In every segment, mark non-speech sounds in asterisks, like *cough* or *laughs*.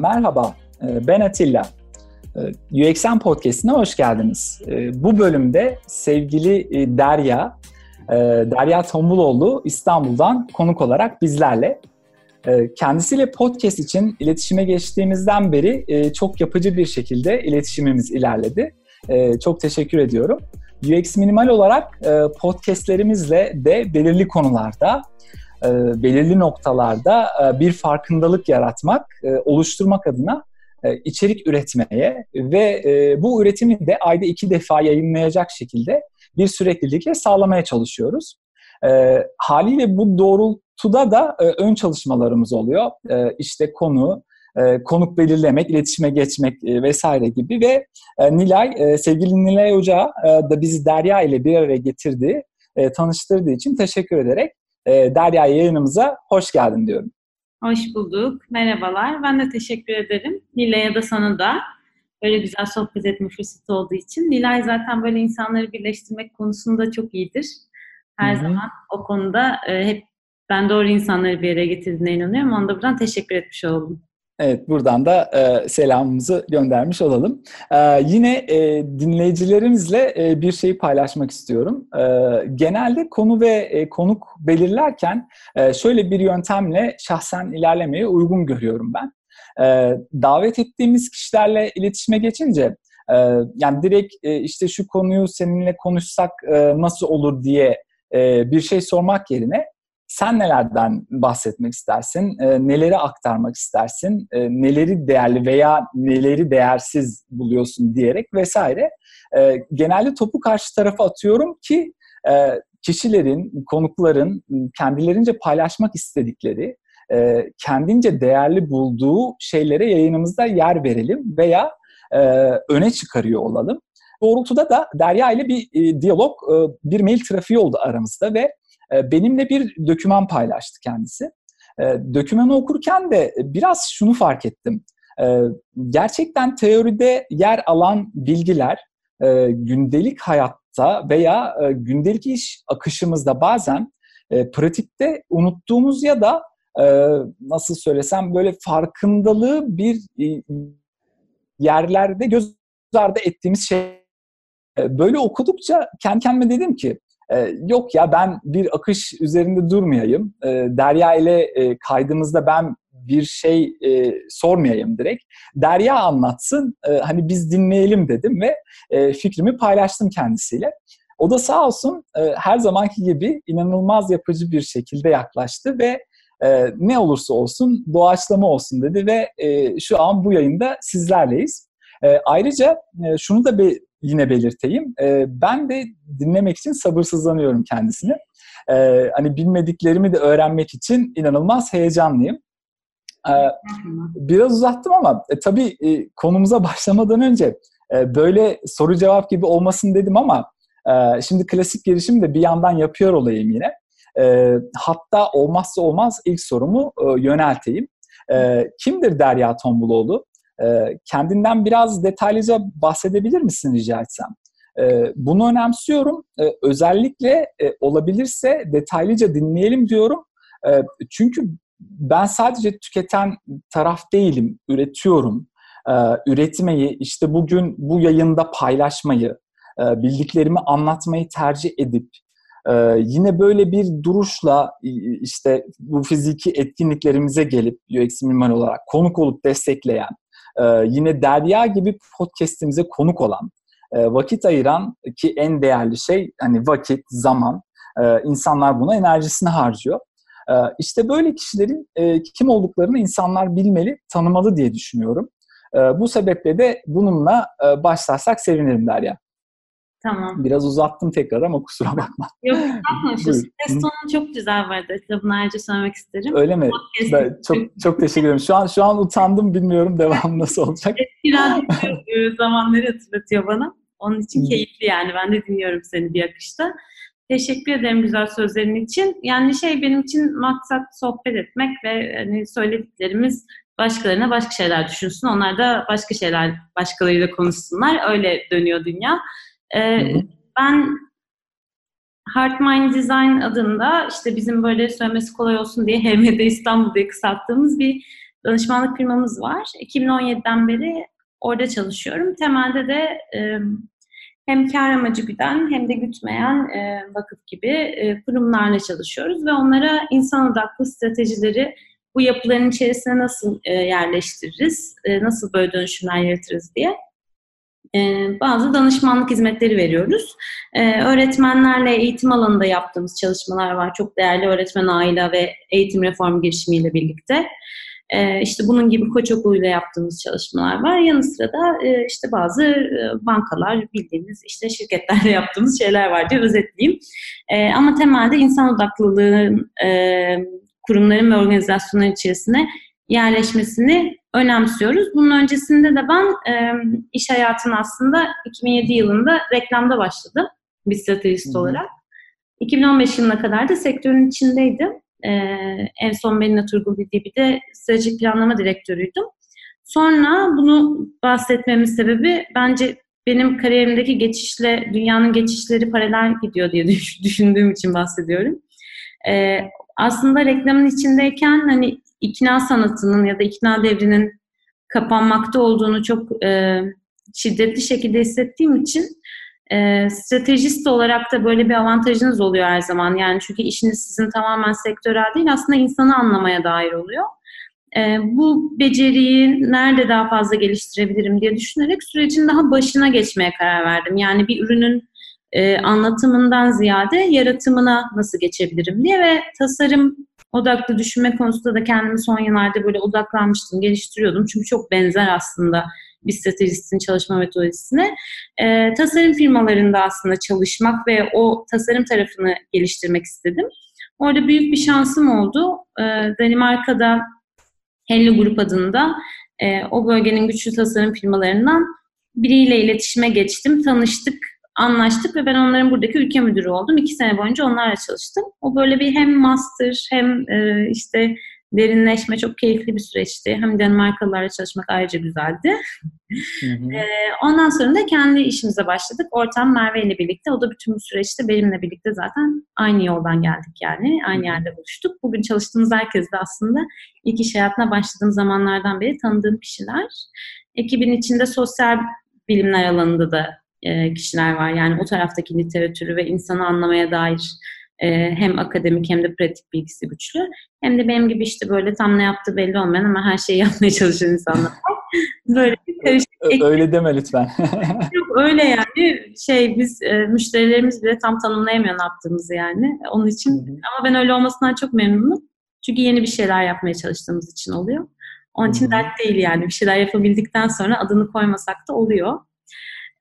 Merhaba, e, ben Atilla. E, UXM Podcast'ine hoş geldiniz. E, bu bölümde sevgili Derya, Derya Tombuloğlu İstanbul'dan konuk olarak bizlerle. Kendisiyle podcast için iletişime geçtiğimizden beri çok yapıcı bir şekilde iletişimimiz ilerledi. Çok teşekkür ediyorum. UX Minimal olarak podcastlerimizle de belirli konularda e, belirli noktalarda e, bir farkındalık yaratmak, e, oluşturmak adına içerik üretmeye ve bu üretimi de ayda iki defa yayınlayacak şekilde bir süreklilikle sağlamaya çalışıyoruz. Haliyle bu doğrultuda da ön çalışmalarımız oluyor. E, işte konu, konuk belirlemek, iletişime geçmek vesaire gibi ve Nilay, sevgili Nilay Hoca da bizi Derya ile bir araya getirdi, tanıştırdığı için teşekkür ederek e, Derya yayınımıza hoş geldin diyorum. Hoş bulduk. Merhabalar. Ben de teşekkür ederim. Nilay'a da sana da böyle güzel sohbet etme fırsatı olduğu için. Nilay zaten böyle insanları birleştirmek konusunda çok iyidir. Her Hı-hı. zaman o konuda e, hep ben doğru insanları bir yere getirdiğine inanıyorum. Ona da buradan teşekkür etmiş oldum. Evet, buradan da e, selamımızı göndermiş olalım. E, yine e, dinleyicilerimizle e, bir şeyi paylaşmak istiyorum. E, genelde konu ve e, konuk belirlerken e, şöyle bir yöntemle şahsen ilerlemeye uygun görüyorum ben. E, davet ettiğimiz kişilerle iletişime geçince, e, yani direkt e, işte şu konuyu seninle konuşsak e, nasıl olur diye e, bir şey sormak yerine sen nelerden bahsetmek istersin? E, neleri aktarmak istersin? E, neleri değerli veya neleri değersiz buluyorsun diyerek vesaire. E, genelde topu karşı tarafa atıyorum ki e, kişilerin, konukların kendilerince paylaşmak istedikleri, e, kendince değerli bulduğu şeylere yayınımızda yer verelim veya e, öne çıkarıyor olalım. Doğrultuda da Derya ile bir e, diyalog, e, bir mail trafiği oldu aramızda ve benimle bir döküman paylaştı kendisi. Ee, dökümanı okurken de biraz şunu fark ettim. Ee, gerçekten teoride yer alan bilgiler e, gündelik hayatta veya e, gündelik iş akışımızda bazen e, pratikte unuttuğumuz ya da nasıl söylesem böyle farkındalığı bir yerlerde göz ardı ettiğimiz şey. Böyle okudukça kendi kendime dedim ki ee, yok ya ben bir akış üzerinde durmayayım. E, Derya ile e, kaydımızda ben bir şey e, sormayayım direkt. Derya anlatsın, e, hani biz dinleyelim dedim ve e, fikrimi paylaştım kendisiyle. O da sağ olsun e, her zamanki gibi inanılmaz yapıcı bir şekilde yaklaştı ve e, ne olursa olsun doğaçlama olsun dedi ve e, şu an bu yayında sizlerleyiz. E, ayrıca e, şunu da bir yine belirteyim. E, ben de dinlemek için sabırsızlanıyorum kendisini. E, hani bilmediklerimi de öğrenmek için inanılmaz heyecanlıyım. E, biraz uzattım ama e, tabii e, konumuza *laughs* başlamadan önce e, böyle soru cevap gibi olmasın dedim ama e, şimdi klasik girişimi de bir yandan yapıyor olayım yine. E, hatta olmazsa olmaz ilk sorumu e, yönelteyim. E, kimdir Derya Tombuloğlu? Ee, kendinden biraz detaylıca bahsedebilir misin rica etsem? Ee, bunu önemsiyorum. Ee, özellikle e, olabilirse detaylıca dinleyelim diyorum. Çünkü ben sadece tüketen taraf değilim, üretiyorum. Üretmeyi, işte bugün bu yayında paylaşmayı, e, bildiklerimi anlatmayı tercih edip yine böyle bir duruşla işte bu fiziki etkinliklerimize gelip UX mimar olarak konuk olup destekleyen, e, yine Derya gibi podcast'imize konuk olan, e, vakit ayıran ki en değerli şey hani vakit, zaman. E, insanlar buna enerjisini harcıyor. E, işte böyle kişilerin kim olduklarını insanlar bilmeli, tanımalı diye düşünüyorum. Bu sebeple de bununla başlarsak sevinirim Derya. Tamam. Biraz uzattım tekrar ama kusura bakma. *laughs* Yok ses tonu çok güzel vardı. Bunu ayrıca söylemek isterim. Öyle mi? Ben çok çok teşekkür ederim. Şu an şu an utandım bilmiyorum devam nasıl olacak. *laughs* Eski radyo zamanları hatırlatıyor bana. Onun için keyifli yani. Ben de dinliyorum seni bir akışta. Teşekkür ederim güzel sözlerin için. Yani şey benim için maksat sohbet etmek ve hani söylediklerimiz başkalarına başka şeyler düşünsün. Onlar da başka şeyler başkalarıyla konuşsunlar. Öyle dönüyor dünya. Ee, ben Heart Mind Design adında işte bizim böyle söylemesi kolay olsun diye *laughs* HMD İstanbul diye kısalttığımız bir danışmanlık firmamız var. 2017'den beri orada çalışıyorum. Temelde de e, hem kar amacı güden hem de gütmeyen e, vakıf gibi e, kurumlarla çalışıyoruz ve onlara insan odaklı stratejileri bu yapıların içerisine nasıl e, yerleştiririz, e, nasıl böyle dönüşümler yaratırız diye bazı danışmanlık hizmetleri veriyoruz. E, öğretmenlerle eğitim alanında yaptığımız çalışmalar var. Çok değerli öğretmen aile ve eğitim reform girişimiyle birlikte. E, işte bunun gibi koç okuluyla yaptığımız çalışmalar var. Yanı sıra da e, işte bazı e, bankalar, bildiğimiz işte şirketlerle *laughs* yaptığımız şeyler var diye özetleyeyim. Ama temelde insan odaklılığın e, kurumların ve organizasyonların içerisine yerleşmesini önemsiyoruz. Bunun öncesinde de ben e, iş hayatına aslında 2007 yılında reklamda başladım bir stratejist olarak. 2015 yılına kadar da sektörün içindeydim. E, en son Melina Turgul bir de stratejik planlama direktörüydüm. Sonra bunu bahsetmemin sebebi bence benim kariyerimdeki geçişle dünyanın geçişleri paralel gidiyor diye *laughs* düşündüğüm için bahsediyorum. Ee, aslında reklamın içindeyken hani ikna sanatının ya da ikna devrinin kapanmakta olduğunu çok e, şiddetli şekilde hissettiğim için e, stratejist olarak da böyle bir avantajınız oluyor her zaman. Yani çünkü işiniz sizin tamamen sektörel değil aslında insanı anlamaya dair oluyor. E, bu beceriyi nerede daha fazla geliştirebilirim diye düşünerek sürecin daha başına geçmeye karar verdim. Yani bir ürünün e, anlatımından ziyade yaratımına nasıl geçebilirim diye ve tasarım odaklı düşünme konusunda da kendimi son yıllarda böyle odaklanmıştım, geliştiriyordum. Çünkü çok benzer aslında bir stratejistin çalışma metodolojisine. E, tasarım firmalarında aslında çalışmak ve o tasarım tarafını geliştirmek istedim. Orada büyük bir şansım oldu. E, Danimarka'da Hello Group adında e, o bölgenin güçlü tasarım firmalarından biriyle iletişime geçtim, tanıştık anlaştık ve ben onların buradaki ülke müdürü oldum. İki sene boyunca onlarla çalıştım. O böyle bir hem master hem e, işte derinleşme çok keyifli bir süreçti. Hem Danimarkalılarla çalışmak ayrıca güzeldi. Hı hı. *laughs* E, ondan sonra da kendi işimize başladık. Ortam Merve ile birlikte. O da bütün bu süreçte benimle birlikte zaten aynı yoldan geldik yani. Aynı yerde buluştuk. Bugün çalıştığımız herkes de aslında ilk iş hayatına başladığım zamanlardan beri tanıdığım kişiler. Ekibin içinde sosyal bilimler alanında da e, kişiler var. Yani o taraftaki literatürü ve insanı anlamaya dair e, hem akademik hem de pratik bilgisi güçlü. Hem de benim gibi işte böyle tam ne yaptığı belli olmayan ama her şeyi *laughs* yapmaya çalışan insanlar var. Böyle bir karışık. Öyle deme lütfen. *laughs* Yok öyle yani. Şey biz e, müşterilerimiz bile tam tanımlayamıyor ne yaptığımızı yani. Onun için ama ben öyle olmasından çok memnunum. Çünkü yeni bir şeyler yapmaya çalıştığımız için oluyor. Onun için dert değil yani. Bir şeyler yapabildikten sonra adını koymasak da oluyor.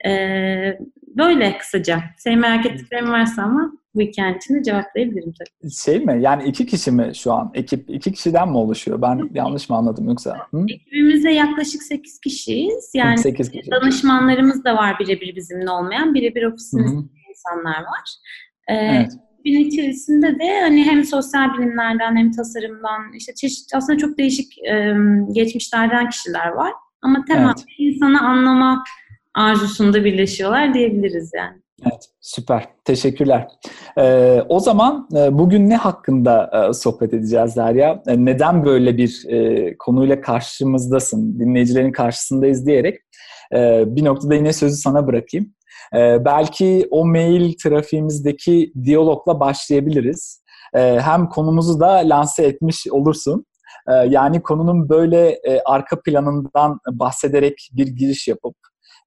Ee, böyle kısaca. Senin merak ettiklerin varsa ama bu hikayenin içinde cevaplayabilirim tabii. Şey mi? Yani iki kişi mi şu an? Ekip iki kişiden mi oluşuyor? Ben yanlış mı anladım yoksa? Hı? Ekibimizde yaklaşık 8 kişiyiz. Yani 8 kişi. danışmanlarımız da var birebir bizimle olmayan. Birebir ofisimizde insanlar var. Ee, evet. Ekibin içerisinde de hani hem sosyal bilimlerden hem tasarımdan işte çeşit aslında çok değişik e, geçmişlerden kişiler var. Ama temel evet. insanı anlama arzusunda birleşiyorlar diyebiliriz yani. Evet, süper. Teşekkürler. Ee, o zaman e, bugün ne hakkında e, sohbet edeceğiz Derya? E, neden böyle bir e, konuyla karşımızdasın, dinleyicilerin karşısındayız diyerek e, bir noktada yine sözü sana bırakayım. E, belki o mail trafiğimizdeki diyalogla başlayabiliriz. E, hem konumuzu da lanse etmiş olursun. Yani konunun böyle arka planından bahsederek bir giriş yapıp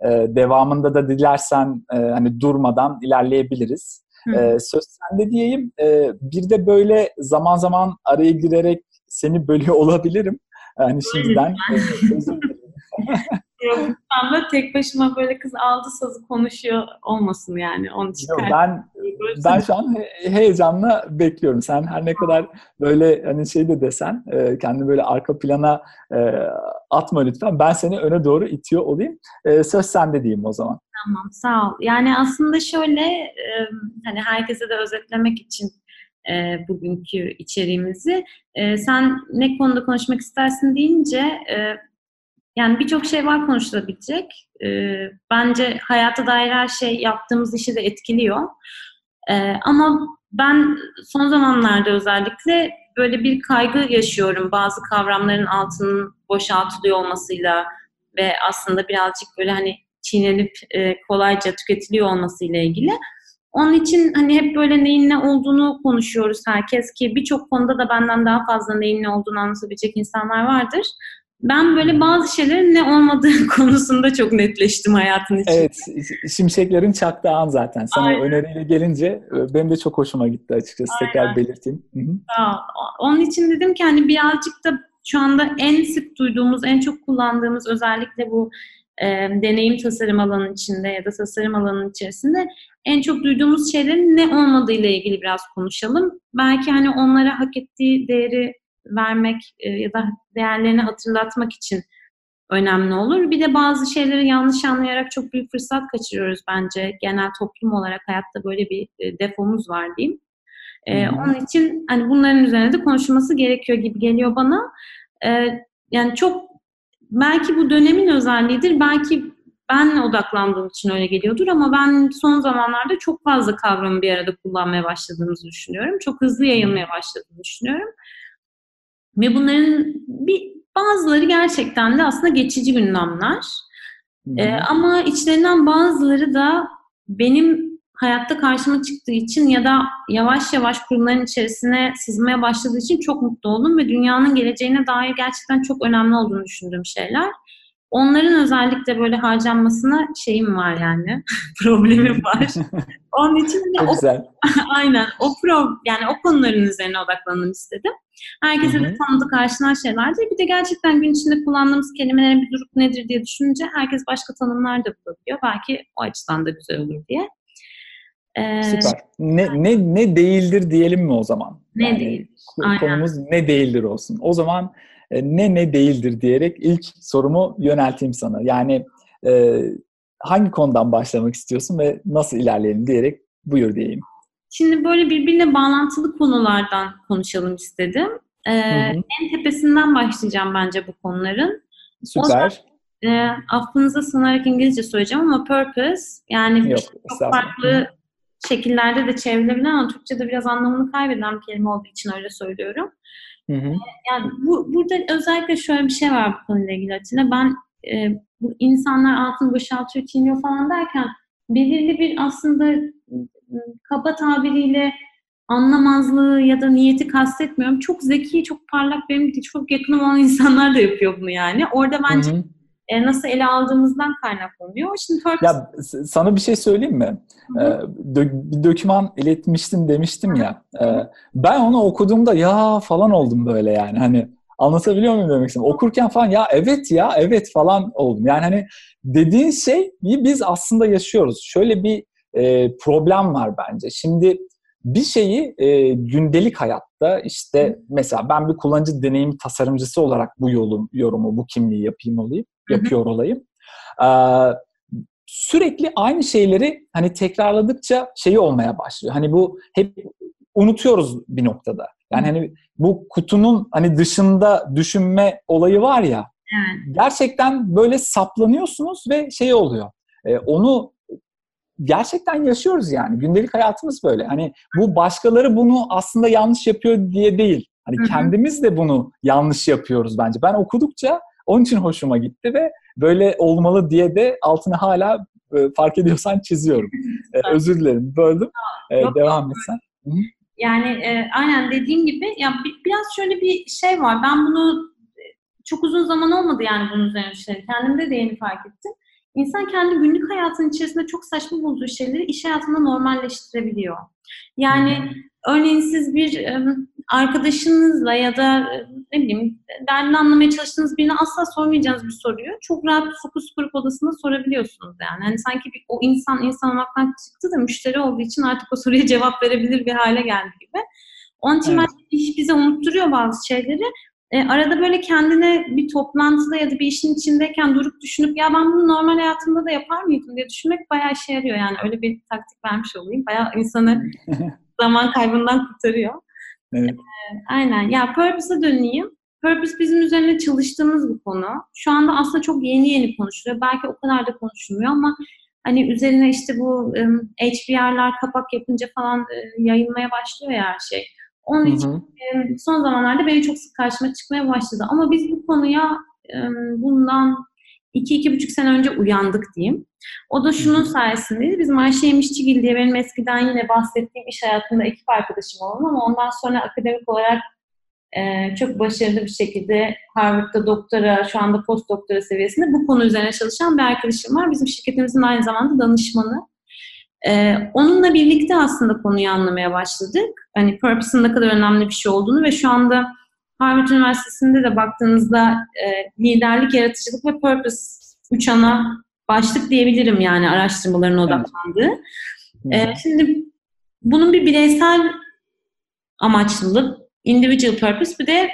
e, devamında da dilersen e, hani durmadan ilerleyebiliriz. E, söz sende diyeyim. E, bir de böyle zaman zaman araya girerek seni bölüyor *laughs* olabilirim. Yani şimdiden *laughs* de tek başıma böyle kız aldı sazı konuşuyor olmasın yani. Onun için Yok, ben ben şu an heyecanla bekliyorum. Sen her ne kadar böyle hani şey de desen e, kendini böyle arka plana e, atma lütfen. Ben seni öne doğru itiyor olayım. E, söz sende diyeyim o zaman. Tamam sağ ol. Yani aslında şöyle hani herkese de özetlemek için bugünkü içeriğimizi sen ne konuda konuşmak istersin deyince yani birçok şey var konuşulabilecek. E, bence hayata dair her şey yaptığımız işi de etkiliyor. E, ama ben son zamanlarda özellikle böyle bir kaygı yaşıyorum bazı kavramların altının boşaltılıyor olmasıyla ve aslında birazcık böyle hani çiğnenip e, kolayca tüketiliyor olmasıyla ilgili. Onun için hani hep böyle neyin ne olduğunu konuşuyoruz herkes ki birçok konuda da benden daha fazla neyin ne olduğunu anlatabilecek insanlar vardır. Ben böyle bazı şeylerin ne olmadığı *laughs* konusunda çok netleştim hayatın içinde. Evet, şimşeklerin çaktığı an zaten. Sana Aynen. öneriyle gelince e, benim de çok hoşuma gitti açıkçası. Aynen. Tekrar belirteyim. Hı-hı. Onun için dedim ki hani birazcık da şu anda en sık duyduğumuz, en çok kullandığımız özellikle bu e, deneyim tasarım alanının içinde ya da tasarım alanının içerisinde en çok duyduğumuz şeylerin ne olmadığı ile ilgili biraz konuşalım. Belki hani onlara hak ettiği değeri vermek e, ya da değerlerini hatırlatmak için önemli olur. Bir de bazı şeyleri yanlış anlayarak çok büyük fırsat kaçırıyoruz bence. Genel toplum olarak hayatta böyle bir e, defomuz var diyeyim. E, onun için hani bunların üzerine de konuşulması gerekiyor gibi geliyor bana. E, yani çok belki bu dönemin özelliğidir. Belki ben odaklandığım için öyle geliyordur ama ben son zamanlarda çok fazla kavramı bir arada kullanmaya başladığımızı düşünüyorum. Çok hızlı yayılmaya başladığını düşünüyorum. Ve bunların bir bazıları gerçekten de aslında geçici gündemler. Ee, ama içlerinden bazıları da benim hayatta karşıma çıktığı için ya da yavaş yavaş kurumların içerisine sızmaya başladığı için çok mutlu oldum ve dünyanın geleceğine dair gerçekten çok önemli olduğunu düşündüğüm şeyler. Onların özellikle böyle harcanmasına şeyim var yani. *laughs* Problemim var. *laughs* Onun için de o, güzel. *laughs* aynen o pro yani o konuların üzerine odaklanalım istedim. Herkese de tanıdık aşina şeylerdi. Bir de gerçekten gün içinde kullandığımız kelimelerin bir durup nedir diye düşününce herkes başka tanımlar da bulabiliyor. Belki o açıdan da güzel olur diye. Ee, Süper. Ne, ne, ne değildir diyelim mi o zaman? Ne yani, değil. Konumuz Aynen. ne değildir olsun. O zaman ne ne değildir diyerek ilk sorumu yönelteyim sana. Yani e, hangi konudan başlamak istiyorsun ve nasıl ilerleyelim diyerek buyur diyeyim. Şimdi böyle birbirine bağlantılı konulardan konuşalım istedim. Ee, en tepesinden başlayacağım bence bu konuların. Süper. O e, affınıza sığınarak İngilizce söyleyeceğim ama purpose yani Yok, çok farklı Hı. şekillerde de çevrilebilen ama Türkçe'de biraz anlamını kaybeden bir kelime olduğu için öyle söylüyorum. Hı hı. Yani bu, burada özellikle şöyle bir şey var bu konuyla ilgili Atilla. Ben e, bu insanlar altın boşaltıyor, çiğniyor falan derken belirli bir aslında ıı, kaba tabiriyle anlamazlığı ya da niyeti kastetmiyorum. Çok zeki, çok parlak, benim çok yakınım olan *laughs* insanlar da yapıyor bunu yani. Orada bence hı hı e, nasıl ele aldığımızdan kaynaklanıyor. Şimdi purpose... Ya sana bir şey söyleyeyim mi? Ee, dö- bir döküman iletmiştim demiştim ya. E, ben onu okuduğumda ya falan oldum böyle yani. Hani anlatabiliyor muyum demek istedim. Okurken falan ya evet ya evet falan oldum. Yani hani dediğin şey biz aslında yaşıyoruz. Şöyle bir e, problem var bence. Şimdi bir şeyi e, gündelik hayatta işte mesela ben bir kullanıcı deneyim tasarımcısı olarak bu yolu, yorumu, bu kimliği yapayım olayım yapıyor olayım. Ee, sürekli aynı şeyleri hani tekrarladıkça şeyi olmaya başlıyor. Hani bu hep unutuyoruz bir noktada. Yani hani bu kutunun hani dışında düşünme olayı var ya. Evet. Gerçekten böyle saplanıyorsunuz ve şey oluyor. E, onu gerçekten yaşıyoruz yani. Gündelik hayatımız böyle. Hani bu başkaları bunu aslında yanlış yapıyor diye değil. Hani Hı-hı. kendimiz de bunu yanlış yapıyoruz bence. Ben okudukça onun için hoşuma gitti ve böyle olmalı diye de altını hala e, fark ediyorsan çiziyorum. *laughs* e, özür dilerim. Böldüm. E, yok, devam yok. etsen. Yani e, aynen dediğim gibi ya biraz şöyle bir şey var. Ben bunu e, çok uzun zaman olmadı yani bunun üzerine düşünelim. Kendimde de yeni fark ettim. İnsan kendi günlük hayatının içerisinde çok saçma bulduğu şeyleri iş hayatında normalleştirebiliyor. Yani örneğin siz bir arkadaşınızla ya da ne bileyim derdini anlamaya çalıştığınız birine asla sormayacağınız bir soruyu çok rahat fokus grup odasında sorabiliyorsunuz yani. Hani sanki bir, o insan insan olmaktan çıktı da müşteri olduğu için artık o soruya *laughs* cevap verebilir bir hale geldi gibi. Onun için evet. iş bize unutturuyor bazı şeyleri. E, arada böyle kendine bir toplantıda ya da bir işin içindeyken durup düşünüp ya ben bunu normal hayatımda da yapar mıydım diye düşünmek bayağı işe yarıyor. Yani öyle bir taktik vermiş olayım. Bayağı insanı *laughs* zaman kaybından kurtarıyor. Evet. Aynen. Ya Purpose'a döneyim. Purpose bizim üzerine çalıştığımız bir konu. Şu anda aslında çok yeni yeni konuşuluyor. Belki o kadar da konuşulmuyor ama hani üzerine işte bu um, HBR'lar kapak yapınca falan e, yayılmaya başlıyor ya her şey. Onun için hı hı. son zamanlarda beni çok sık karşıma çıkmaya başladı. Ama biz bu konuya bundan iki, iki buçuk sene önce uyandık diyeyim. O da şunun sayesindeydi. Bizim Ayşe Yemişçigil diye benim eskiden yine bahsettiğim iş hayatında ekip arkadaşım oldu ama ondan sonra akademik olarak e, çok başarılı bir şekilde Harvard'da doktora, şu anda post doktora seviyesinde bu konu üzerine çalışan bir arkadaşım var. Bizim şirketimizin aynı zamanda danışmanı. Ee, onunla birlikte aslında konuyu anlamaya başladık. Hani purpose'ın ne kadar önemli bir şey olduğunu ve şu anda Harvard Üniversitesi'nde de baktığınızda e, liderlik, yaratıcılık ve purpose üç ana başlık diyebilirim yani araştırmaların odaklandığı. Evet. E, şimdi bunun bir bireysel amaçlılık, individual purpose bir de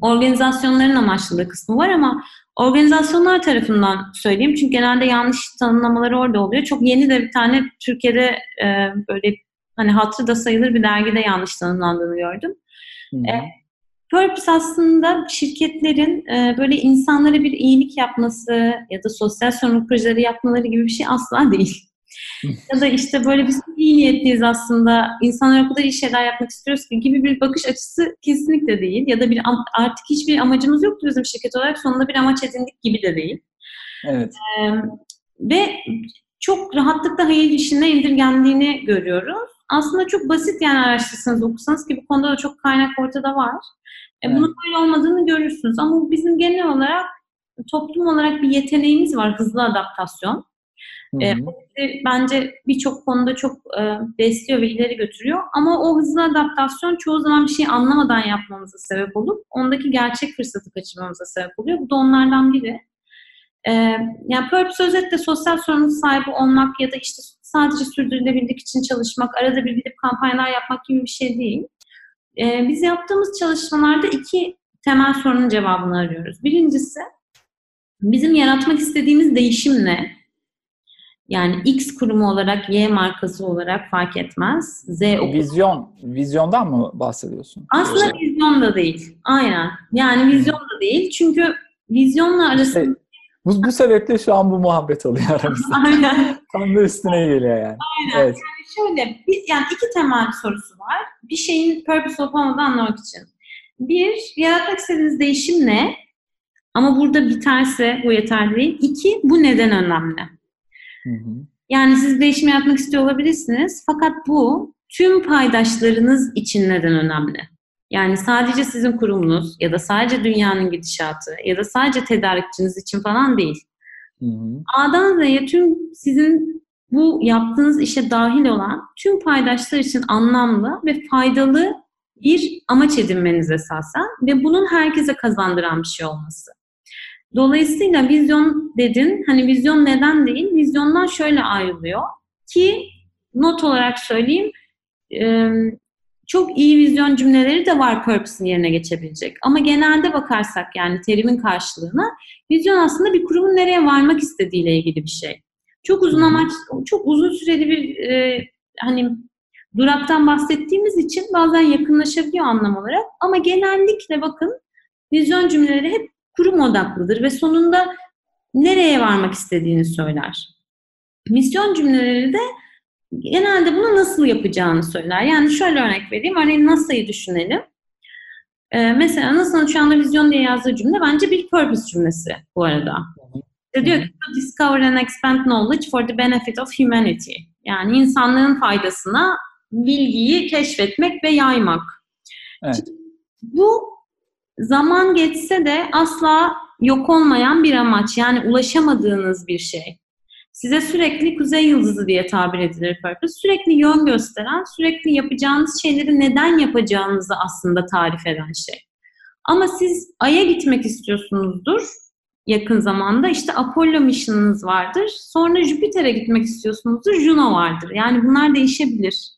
organizasyonların amaçlılığı kısmı var ama organizasyonlar tarafından söyleyeyim çünkü genelde yanlış tanımlamaları orada oluyor. Çok yeni de bir tane Türkiye'de e, böyle hani hatırı da sayılır bir dergide yanlış tanımlandığını gördüm. E, Purpose aslında şirketlerin e, böyle insanlara bir iyilik yapması ya da sosyal sorumluluk projeleri yapmaları gibi bir şey asla değil. ya da işte böyle biz iyi niyetliyiz aslında, insanlar o kadar iyi şeyler yapmak istiyoruz ki gibi bir bakış açısı kesinlikle değil. Ya da bir artık hiçbir amacımız yoktu bizim şirket olarak sonunda bir amaç edindik gibi de değil. Evet. Ee, ve çok rahatlıkla hayır işine indirgendiğini görüyoruz. Aslında çok basit yani araştırsanız okursanız ki bu konuda da çok kaynak ortada var. E, evet. Bunun böyle olmadığını görürsünüz. Ama bizim genel olarak toplum olarak bir yeteneğimiz var hızlı adaptasyon. E, bence birçok konuda çok e, besliyor ve ileri götürüyor. Ama o hızlı adaptasyon çoğu zaman bir şey anlamadan yapmamıza sebep olup ondaki gerçek fırsatı kaçırmamıza sebep oluyor. Bu da onlardan biri. E, yani purpose özetle sosyal sorumluluk sahibi olmak ya da işte sadece sürdürülebilirlik için çalışmak, arada bir gidip kampanyalar yapmak gibi bir şey değil. E, biz yaptığımız çalışmalarda iki temel sorunun cevabını arıyoruz. Birincisi, bizim yaratmak istediğimiz değişim ne? Yani X kurumu olarak, Y markası olarak fark etmez. Z okulu. Vizyon, vizyondan mı bahsediyorsun? Aslında evet. vizyon da değil. Aynen. Yani vizyon da değil. Çünkü vizyonla arasında... İşte, bu, bu sebeple şu an bu muhabbet oluyor aramızda. *laughs* Aynen. Tam da üstüne geliyor yani. Aynen. Evet. Yani şöyle, yani iki temel sorusu var. Bir şeyin purpose olup olmadığını anlamak için. Bir, yaratmak istediğiniz değişim ne? Ama burada biterse bu yeterli değil. İki, bu neden önemli? Yani siz değişim yapmak istiyor olabilirsiniz. Fakat bu tüm paydaşlarınız için neden önemli? Yani sadece sizin kurumunuz ya da sadece dünyanın gidişatı ya da sadece tedarikçiniz için falan değil. Hı hı. A'dan Z'ye tüm sizin bu yaptığınız işe dahil olan tüm paydaşlar için anlamlı ve faydalı bir amaç edinmeniz esasen ve bunun herkese kazandıran bir şey olması. Dolayısıyla vizyon dedin, hani vizyon neden değil, vizyondan şöyle ayrılıyor ki not olarak söyleyeyim, çok iyi vizyon cümleleri de var purpose'ın yerine geçebilecek. Ama genelde bakarsak yani terimin karşılığına, vizyon aslında bir kurumun nereye varmak istediğiyle ilgili bir şey. Çok uzun amaç, çok uzun süreli bir hani duraktan bahsettiğimiz için bazen yakınlaşabiliyor anlam olarak. Ama genellikle bakın vizyon cümleleri hep kurum odaklıdır ve sonunda nereye varmak istediğini söyler. Misyon cümleleri de genelde bunu nasıl yapacağını söyler. Yani şöyle örnek vereyim. Örneğin NASA'yı düşünelim. Ee, mesela NASA'nın şu anda vizyon diye yazdığı cümle bence bir purpose cümlesi bu arada. İşte diyor ki to discover and expand knowledge for the benefit of humanity. Yani insanlığın faydasına bilgiyi keşfetmek ve yaymak. Evet. bu zaman geçse de asla yok olmayan bir amaç. Yani ulaşamadığınız bir şey. Size sürekli kuzey yıldızı diye tabir edilir purpose. Sürekli yön gösteren, sürekli yapacağınız şeyleri neden yapacağınızı aslında tarif eden şey. Ama siz Ay'a gitmek istiyorsunuzdur yakın zamanda. İşte Apollo mission'ınız vardır. Sonra Jüpiter'e gitmek istiyorsunuzdur. Juno vardır. Yani bunlar değişebilir.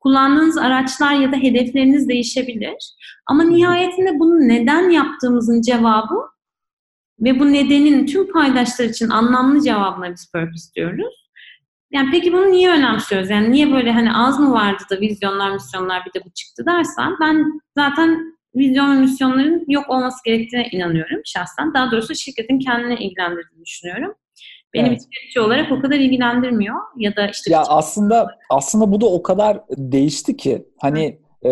Kullandığınız araçlar ya da hedefleriniz değişebilir. Ama nihayetinde bunu neden yaptığımızın cevabı ve bu nedenin tüm paydaşlar için anlamlı cevabına biz purpose diyoruz. Yani peki bunu niye önemsiyoruz? Yani niye böyle hani az mı vardı da vizyonlar, misyonlar bir de bu çıktı dersen ben zaten vizyon ve misyonların yok olması gerektiğine inanıyorum şahsen. Daha doğrusu şirketin kendine ilgilendirdiğini düşünüyorum. Beni evet. bir olarak o kadar ilgilendirmiyor ya da işte ya aslında aslında bu da o kadar değişti ki hani e,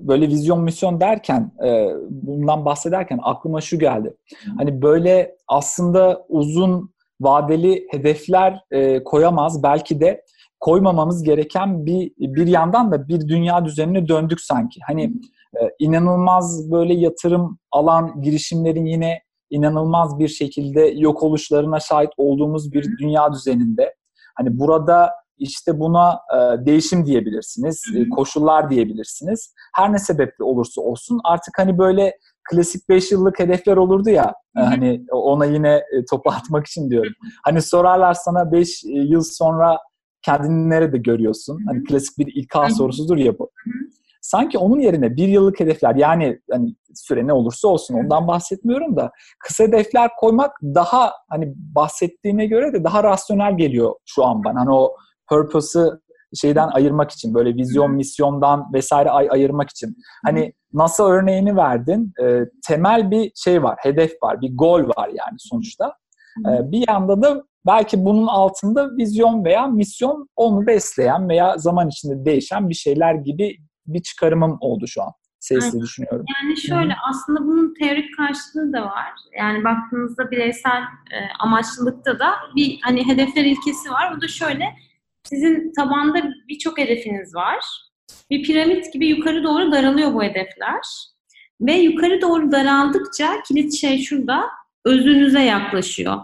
böyle vizyon misyon derken e, bundan bahsederken aklıma şu geldi. Hani böyle aslında uzun vadeli hedefler e, koyamaz belki de koymamamız gereken bir bir yandan da bir dünya düzenine döndük sanki. Hani e, inanılmaz böyle yatırım alan girişimlerin yine inanılmaz bir şekilde yok oluşlarına şahit olduğumuz bir dünya düzeninde. Hani burada işte buna e, değişim diyebilirsiniz, e, koşullar diyebilirsiniz. Her ne sebeple olursa olsun artık hani böyle klasik 5 yıllık hedefler olurdu ya e, hani ona yine topu atmak için diyorum. Hani sorarlar sana 5 yıl sonra kendini nerede görüyorsun? Hani klasik bir ilk sorusudur ya bu. Sanki onun yerine bir yıllık hedefler yani hani süre ne olursa olsun ondan bahsetmiyorum da kısa hedefler koymak daha hani bahsettiğine göre de daha rasyonel geliyor şu an bana. Hani o purpose'ı şeyden ayırmak için böyle vizyon misyondan vesaire ay ayırmak için. Hani NASA örneğini verdin. E, temel bir şey var, hedef var, bir gol var yani sonuçta. E, bir yanda da belki bunun altında vizyon veya misyon onu besleyen veya zaman içinde değişen bir şeyler gibi bir çıkarımım oldu şu an. Sesli Aynen. düşünüyorum. Yani şöyle Hı-hı. aslında bunun teorik karşılığı da var. Yani baktığınızda bireysel e, amaçlılıkta da bir hani hedefler ilkesi var. O da şöyle sizin tabanda birçok hedefiniz var. Bir piramit gibi yukarı doğru daralıyor bu hedefler. Ve yukarı doğru daraldıkça kilit şey şurada özünüze yaklaşıyor.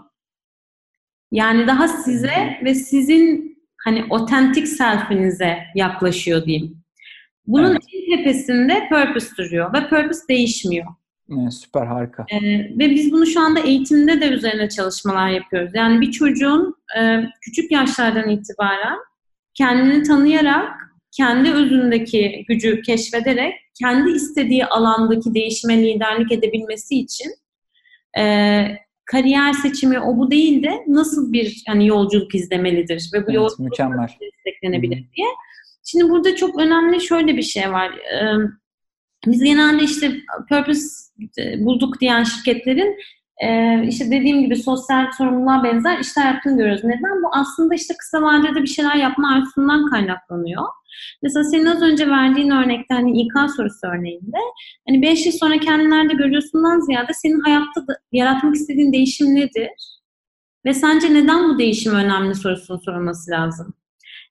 Yani daha size ve sizin hani otentik selfinize yaklaşıyor diyeyim. Bunun evet. en tepesinde purpose duruyor ve purpose değişmiyor. Evet, süper harika. Ee, ve biz bunu şu anda eğitimde de üzerine çalışmalar yapıyoruz. Yani bir çocuğun e, küçük yaşlardan itibaren kendini tanıyarak, kendi özündeki gücü keşfederek, kendi istediği alandaki değişime liderlik edebilmesi için e, kariyer seçimi o bu değil de nasıl bir yani yolculuk izlemelidir ve bu evet, yolculuk mükemmel. desteklenebilir hmm. diye. Şimdi burada çok önemli şöyle bir şey var. Biz genelde işte purpose e, bulduk diyen şirketlerin işte dediğim gibi sosyal sorumluluğa benzer işler yaptığını görüyoruz. Neden? Bu aslında işte kısa vadede bir şeyler yapma arzusundan kaynaklanıyor. Mesela senin az önce verdiğin örnekte hani İK sorusu örneğinde hani 5 yıl sonra kendini nerede görüyorsundan ziyade senin hayatta da, yaratmak istediğin değişim nedir? Ve sence neden bu değişim önemli sorusunu sorulması lazım.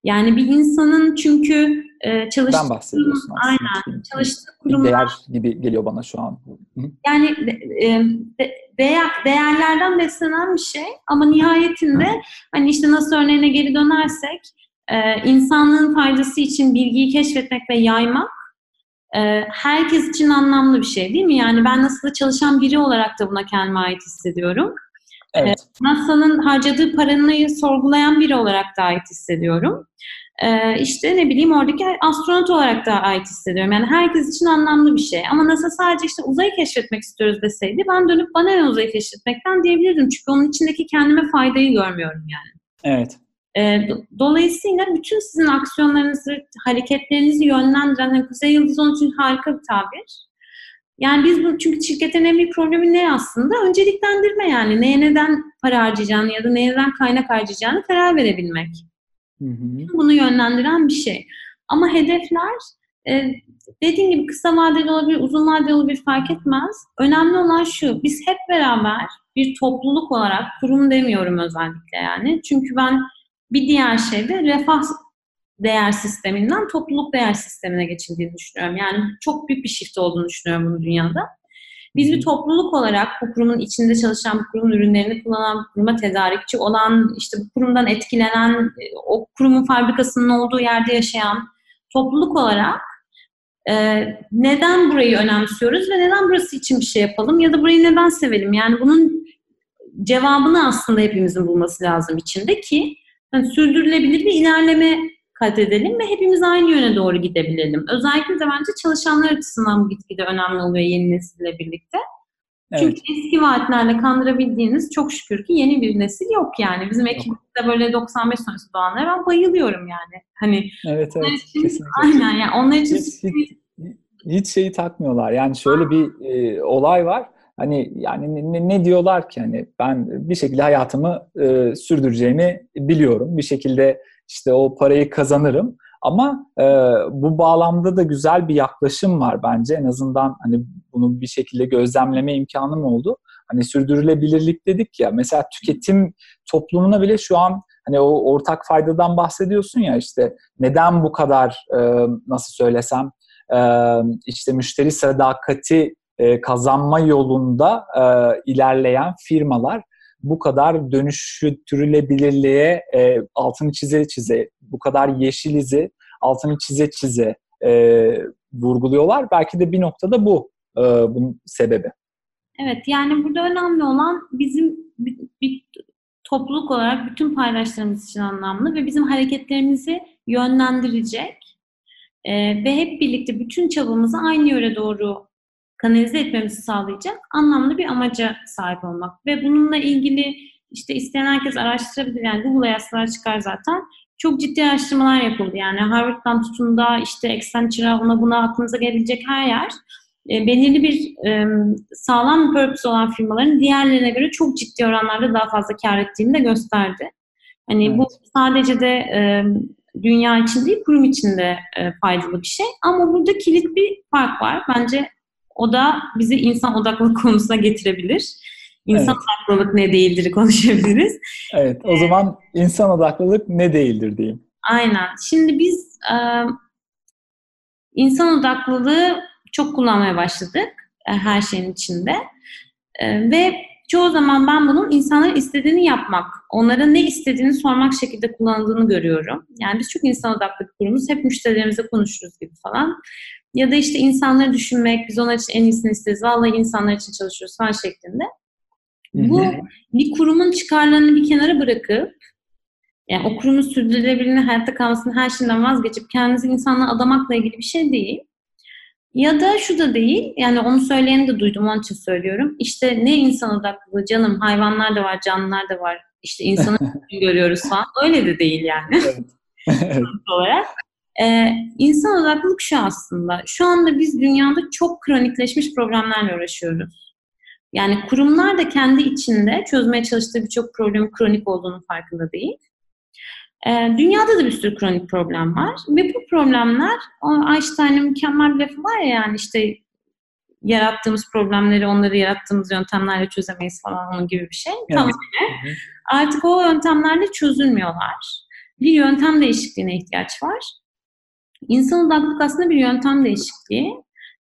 Yani bir insanın çünkü e, çalıştığı bahsediyorsun aslında. Aynen. Çalıştığı kurumlar. Bir değer gibi geliyor bana şu an. Yani e, değer, değerlerden beslenen bir şey ama nihayetinde Hı. hani işte nasıl örneğine geri dönersek e, insanlığın faydası için bilgiyi keşfetmek ve yaymak e, herkes için anlamlı bir şey değil mi? Yani ben nasıl çalışan biri olarak da buna kendime ait hissediyorum. Evet. NASA'nın harcadığı paranı sorgulayan biri olarak da ait hissediyorum. Ee, işte ne bileyim oradaki astronot olarak da ait hissediyorum. Yani herkes için anlamlı bir şey. Ama NASA sadece işte uzayı keşfetmek istiyoruz deseydi ben dönüp bana ne uzayı keşfetmekten diyebilirdim. Çünkü onun içindeki kendime faydayı görmüyorum yani. Evet. Ee, dolayısıyla bütün sizin aksiyonlarınızı, hareketlerinizi yönlendiren, yani Kuzey Yıldızı onun için harika bir tabir yani biz bu çünkü şirketin en büyük problemi ne aslında? Önceliklendirme yani. Neye neden para harcayacağını ya da neye neden kaynak harcayacağını karar verebilmek. Hı hı. Bunu yönlendiren bir şey. Ama hedefler e, dediğim gibi kısa vadeli olabilir, uzun vadeli olabilir fark etmez. Önemli olan şu, biz hep beraber bir topluluk olarak, kurum demiyorum özellikle yani. Çünkü ben bir diğer şey de refah değer sisteminden topluluk değer sistemine geçildiğini düşünüyorum. Yani çok büyük bir shift olduğunu düşünüyorum bu dünyada. Biz bir topluluk olarak bu kurumun içinde çalışan, bu kurumun ürünlerini kullanan, bu kuruma tedarikçi olan, işte bu kurumdan etkilenen, o kurumun fabrikasının olduğu yerde yaşayan topluluk olarak e, neden burayı önemsiyoruz ve neden burası için bir şey yapalım ya da burayı neden sevelim? Yani bunun cevabını aslında hepimizin bulması lazım içinde ki yani sürdürülebilir bir ilerleme kat edelim ve hepimiz aynı yöne doğru gidebilelim. Özellikle de bence çalışanlar açısından bu gitgide önemli oluyor yeni nesille birlikte. Evet. Çünkü eski vaatlerle kandırabildiğiniz çok şükür ki yeni bir nesil yok yani. Bizim ekibimizde böyle 95 sonrası doğanlara ben bayılıyorum yani. Hani evet, evet, için, kesinlikle. Aynen yani onlar için hiç, hiç, hiç şeyi takmıyorlar. Yani şöyle bir e, olay var. Hani yani ne, ne diyorlar ki hani ben bir şekilde hayatımı e, sürdüreceğimi biliyorum. Bir şekilde işte o parayı kazanırım. Ama e, bu bağlamda da güzel bir yaklaşım var bence. En azından hani bunu bir şekilde gözlemleme imkanım oldu. Hani sürdürülebilirlik dedik ya. Mesela tüketim toplumuna bile şu an hani o ortak faydadan bahsediyorsun ya işte neden bu kadar e, nasıl söylesem e, işte müşteri sadakati e, kazanma yolunda e, ilerleyen firmalar bu kadar dönüştürülebilirliğe e, altını çize çize, bu kadar yeşilizi altını çize çize e, vurguluyorlar. Belki de bir noktada bu e, bunun sebebi. Evet yani burada önemli olan bizim bir, bir topluluk olarak bütün paydaşlarımız için anlamlı ve bizim hareketlerimizi yönlendirecek e, ve hep birlikte bütün çabamızı aynı yöre doğru kanalize etmemizi sağlayacak anlamlı bir amaca sahip olmak. Ve bununla ilgili işte isteyen herkes araştırabilir. Yani Google'a yazsalar çıkar zaten. Çok ciddi araştırmalar yapıldı. Yani Harvard'dan tutun da işte Accenture'a ona buna aklınıza gelebilecek her yer e, belirli bir e, sağlam purpose olan firmaların diğerlerine göre çok ciddi oranlarda daha fazla kar ettiğini de gösterdi. Hani evet. bu sadece de e, dünya için değil, kurum için de e, faydalı bir şey. Ama burada kilit bir fark var. Bence o da bizi insan odaklılık *laughs* konusuna getirebilir. İnsan evet. odaklılık ne değildir *laughs* konuşabiliriz. Evet, o zaman insan odaklılık ne değildir diyeyim. Aynen. Şimdi biz e, insan odaklılığı çok kullanmaya başladık e, her şeyin içinde. E, ve çoğu zaman ben bunun insanların istediğini yapmak, onlara ne istediğini sormak şekilde kullanıldığını görüyorum. Yani biz çok insan odaklı kurumuz, hep müşterilerimize konuşuruz gibi falan. Ya da işte insanları düşünmek, biz onlar için en iyisini isteriz, vallahi insanlar için çalışıyoruz falan şeklinde. Bu bir kurumun çıkarlarını bir kenara bırakıp yani o kurumun sürdürülebilirliğini, hayatta kalmasını her şeyden vazgeçip kendinizi insanla adamakla ilgili bir şey değil. Ya da şu da değil, yani onu söyleyeni de duydum, onun için söylüyorum. İşte ne insan odaklı, canım hayvanlar da var, canlılar da var. İşte insanı *laughs* görüyoruz falan. Öyle de değil yani. Evet. *laughs* olarak. Ee, insan odaklılık şu aslında. Şu anda biz dünyada çok kronikleşmiş problemlerle uğraşıyoruz. Yani kurumlar da kendi içinde çözmeye çalıştığı birçok problemin kronik olduğunu farkında değil. Ee, dünyada da bir sürü kronik problem var ve bu problemler o Einstein'ın mükemmel bir lafı var ya yani işte yarattığımız problemleri onları yarattığımız yöntemlerle çözemeyiz falan onun gibi bir şey. Evet. Tamam. Artık o yöntemlerle çözülmüyorlar. Bir yöntem değişikliğine ihtiyaç var. İnsan odaklılık aslında bir yöntem değişikliği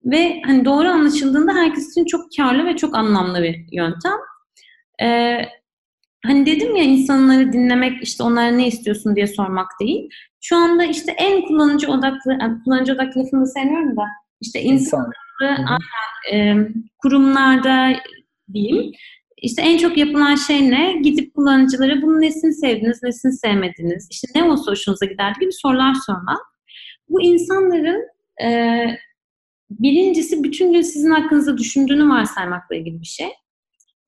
ve hani doğru anlaşıldığında herkes için çok karlı ve çok anlamlı bir yöntem. Ee, hani dedim ya insanları dinlemek işte onlara ne istiyorsun diye sormak değil. Şu anda işte en kullanıcı odaklı, yani kullanıcı odaklı lafını sevmiyorum da işte insan odaklı aynen, e, kurumlarda diyeyim. İşte en çok yapılan şey ne? Gidip kullanıcılara bunu nesini sevdiniz, nesini sevmediniz, işte ne olsa hoşunuza giderdi gibi sorular sormak. Bu insanların e, birincisi bütün gün sizin hakkınızda düşündüğünü varsaymakla ilgili bir şey.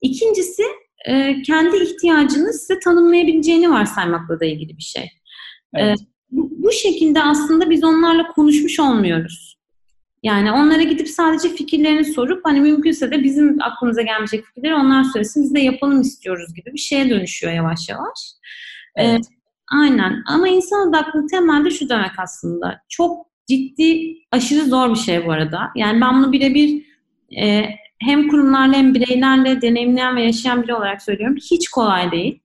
İkincisi e, kendi ihtiyacını size tanımlayabileceğini varsaymakla da ilgili bir şey. E, evet. E, bu, bu şekilde aslında biz onlarla konuşmuş olmuyoruz. Yani onlara gidip sadece fikirlerini sorup hani mümkünse de bizim aklımıza gelmeyecek fikirleri onlar söylesin biz de yapalım istiyoruz gibi bir şeye dönüşüyor yavaş yavaş. E, evet. E, aynen ama insan odaklı temelde şu demek aslında çok ciddi aşırı zor bir şey bu arada. Yani ben bunu birebir e, hem kurumlarla hem bireylerle deneyimleyen ve yaşayan biri olarak söylüyorum. Hiç kolay değil.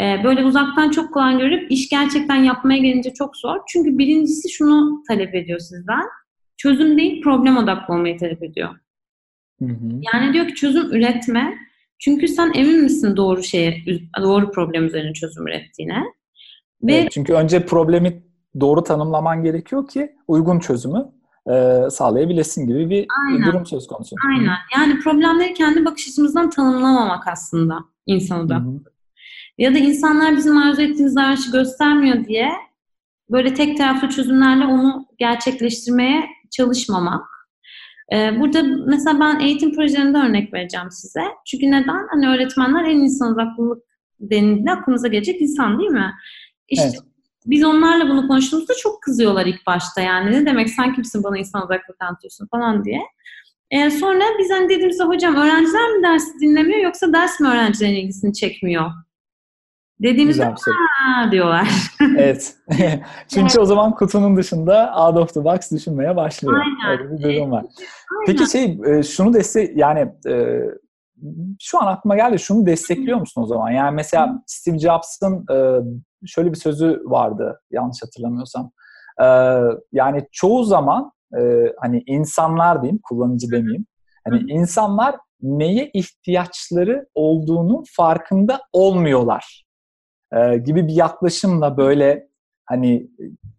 Ee, böyle uzaktan çok kolay görüp iş gerçekten yapmaya gelince çok zor. Çünkü birincisi şunu talep ediyor sizden. Çözüm değil, problem odaklı olmayı talep ediyor. Hı hı. Yani diyor ki çözüm üretme. Çünkü sen emin misin doğru şeye, doğru problem üzerine çözüm ürettiğine? Ve evet, çünkü önce problemi doğru tanımlaman gerekiyor ki uygun çözümü e, sağlayabilesin gibi bir Aynen. durum söz konusu. Aynen. Yani problemleri kendi bakış açımızdan tanımlamamak aslında insan da. Ya da insanlar bizim arzu ettiğimiz davranışı göstermiyor diye böyle tek taraflı çözümlerle onu gerçekleştirmeye çalışmamak. Ee, burada mesela ben eğitim projelerinde örnek vereceğim size. Çünkü neden? Hani öğretmenler en insan odaklılık denildiğinde aklımıza gelecek insan değil mi? İşte evet biz onlarla bunu konuştuğumuzda çok kızıyorlar ilk başta yani ne demek sen kimsin bana insan odaklı anlatıyorsun falan diye. Ee, sonra biz hani dediğimizde hocam öğrenciler mi dersi dinlemiyor yoksa ders mi öğrencilerin ilgisini çekmiyor Dediğimizde şey. diyorlar. *laughs* evet. *laughs* Çünkü evet. o zaman kutunun dışında out of the box düşünmeye başlıyor. Aynen. Öyle bir durum var. Aynen. Peki şey e, şunu destek yani e, şu an aklıma geldi şunu destekliyor musun o zaman? Yani mesela Steve Jobs'ın e, şöyle bir sözü vardı yanlış hatırlamıyorsam. Yani çoğu zaman hani insanlar diyeyim kullanıcı demeyeyim. Hani insanlar neye ihtiyaçları olduğunu farkında olmuyorlar e, gibi bir yaklaşımla böyle hani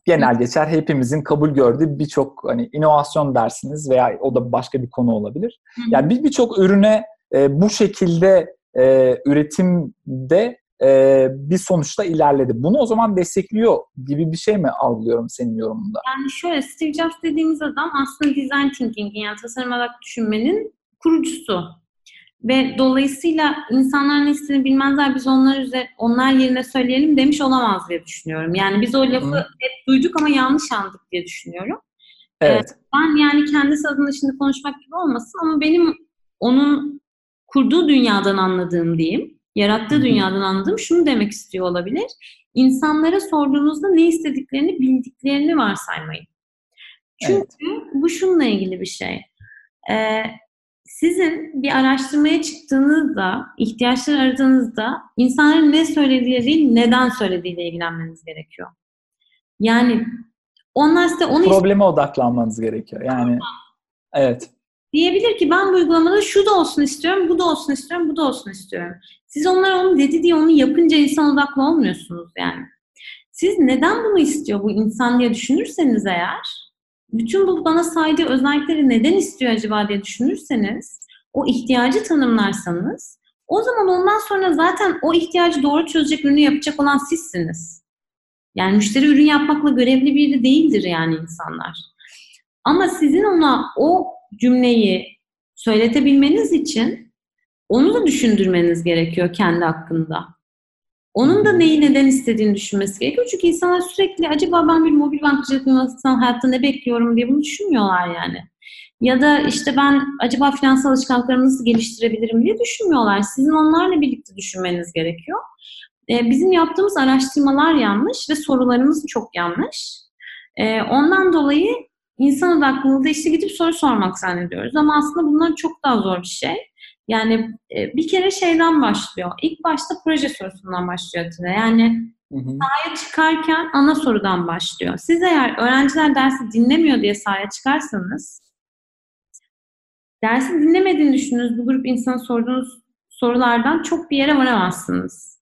genel geçer hepimizin kabul gördüğü birçok hani inovasyon dersiniz veya o da başka bir konu olabilir. Yani bir birçok ürüne e, bu şekilde e, üretimde e, bir sonuçta ilerledi. Bunu o zaman destekliyor gibi bir şey mi algılıyorum senin yorumunda? Yani şöyle Steve Jobs dediğimiz adam aslında design thinking yani tasarım olarak düşünmenin kurucusu. Ve dolayısıyla insanlar ne istediğini bilmezler biz onlar üzerine, onlar yerine söyleyelim demiş olamaz diye düşünüyorum. Yani biz o lafı Hı. hep duyduk ama yanlış anladık diye düşünüyorum. Evet. Ee, ben yani kendisi adına şimdi konuşmak gibi olmasın ama benim onun kurduğu dünyadan anladığım diyeyim, yarattığı dünyadan anladığım şunu demek istiyor olabilir. İnsanlara sorduğunuzda ne istediklerini bildiklerini varsaymayın. Çünkü evet. bu şununla ilgili bir şey. Ee, sizin bir araştırmaya çıktığınızda, ihtiyaçları aradığınızda insanların ne söylediği değil, neden söylediğiyle ilgilenmeniz gerekiyor. Yani onlar size onu... Probleme odaklanmanız gerekiyor. Yani evet. Diyebilir ki ben bu uygulamada şu da olsun istiyorum, bu da olsun istiyorum, bu da olsun istiyorum. Siz onlara onu dedi diye onu yapınca insan odaklı olmuyorsunuz yani. Siz neden bunu istiyor bu insan diye düşünürseniz eğer bütün bu bana saydığı özellikleri neden istiyor acaba diye düşünürseniz, o ihtiyacı tanımlarsanız, o zaman ondan sonra zaten o ihtiyacı doğru çözecek ürünü yapacak olan sizsiniz. Yani müşteri ürün yapmakla görevli biri değildir yani insanlar. Ama sizin ona o cümleyi söyletebilmeniz için onu da düşündürmeniz gerekiyor kendi hakkında. Onun da neyi neden istediğini düşünmesi gerekiyor. Çünkü insanlar sürekli acaba ben bir mobil bankacılık firmasından hayatta ne bekliyorum diye bunu düşünmüyorlar yani. Ya da işte ben acaba finansal alışkanlıklarımı nasıl geliştirebilirim diye düşünmüyorlar. Sizin onlarla birlikte düşünmeniz gerekiyor. Bizim yaptığımız araştırmalar yanlış ve sorularımız çok yanlış. Ondan dolayı insan odaklılığı işte gidip soru sormak zannediyoruz. Ama aslında bunlar çok daha zor bir şey. Yani e, bir kere şeyden başlıyor. İlk başta proje sorusundan başlıyor Atilla. Yani hı hı. sahaya çıkarken ana sorudan başlıyor. Siz eğer öğrenciler dersi dinlemiyor diye sahaya çıkarsanız dersi dinlemediğini düşündüğünüz bu grup insan sorduğunuz sorulardan çok bir yere varamazsınız.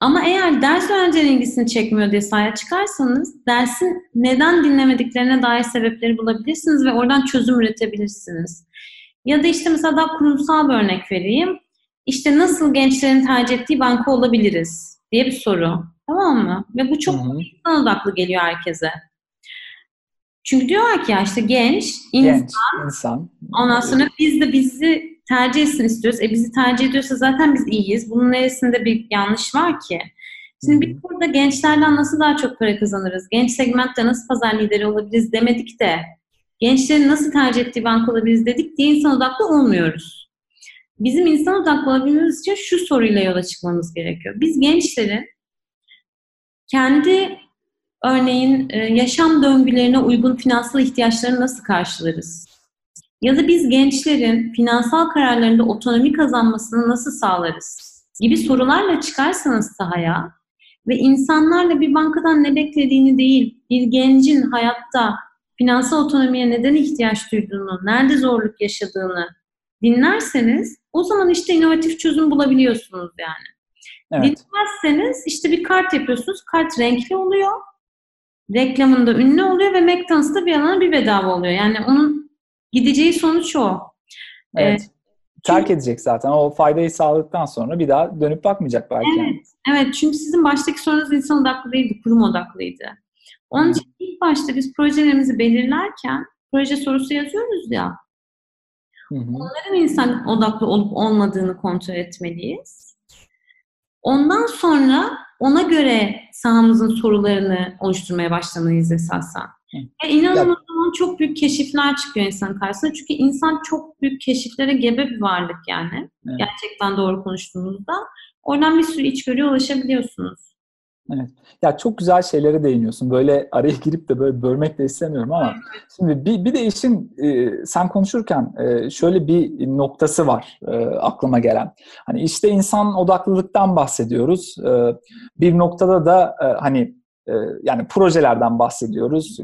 Ama eğer ders öğrencilerin ilgisini çekmiyor diye sahaya çıkarsanız dersin neden dinlemediklerine dair sebepleri bulabilirsiniz ve oradan çözüm üretebilirsiniz. Ya da işte mesela daha kurumsal bir örnek vereyim. İşte nasıl gençlerin tercih ettiği banka olabiliriz diye bir soru. Tamam mı? Ve bu çok insan odaklı geliyor herkese. Çünkü diyorlar ki ya işte genç, insan, genç, insan. ondan sonra biz de bizi tercih etsin istiyoruz. E bizi tercih ediyorsa zaten biz iyiyiz. Bunun neresinde bir yanlış var ki? Şimdi biz burada gençlerden nasıl daha çok para kazanırız? Genç segmentte nasıl pazar lideri olabiliriz demedik de gençlerin nasıl tercih ettiği banka olabiliriz dedik diye insan odaklı olmuyoruz. Bizim insan odaklı olabilmemiz için şu soruyla yola çıkmamız gerekiyor. Biz gençlerin kendi örneğin e, yaşam döngülerine uygun finansal ihtiyaçlarını nasıl karşılarız? Ya da biz gençlerin finansal kararlarında otonomi kazanmasını nasıl sağlarız? Gibi sorularla çıkarsanız sahaya ve insanlarla bir bankadan ne beklediğini değil, bir gencin hayatta finansal otonomiye neden ihtiyaç duyduğunu, nerede zorluk yaşadığını dinlerseniz o zaman işte inovatif çözüm bulabiliyorsunuz yani. Evet. Dinlemezseniz işte bir kart yapıyorsunuz. Kart renkli oluyor. Reklamında ünlü oluyor ve McDonald's'ta bir alana bir bedava oluyor. Yani onun gideceği sonuç o. Evet. Ee, Terk edecek zaten. O faydayı sağladıktan sonra bir daha dönüp bakmayacak belki. Evet. Yani. Evet. Çünkü sizin baştaki sorunuz insan odaklı değildi. Kurum odaklıydı. Onun için ilk başta biz projelerimizi belirlerken proje sorusu yazıyoruz ya. Hı hı. Onların insan odaklı olup olmadığını kontrol etmeliyiz. Ondan sonra ona göre sahamızın sorularını oluşturmaya başlamalıyız esasen. Ve çok büyük keşifler çıkıyor insan karşısına. Çünkü insan çok büyük keşiflere gebe bir varlık yani. Evet. Gerçekten doğru konuştuğumuzda. oradan bir sürü içgörüye ulaşabiliyorsunuz. Evet. Ya çok güzel şeylere değiniyorsun. Böyle araya girip de böyle bölmek de istemiyorum ama şimdi bir, bir de işin e, sen konuşurken e, şöyle bir noktası var e, aklıma gelen. Hani işte insan odaklılıktan bahsediyoruz. E, bir noktada da e, hani yani projelerden bahsediyoruz.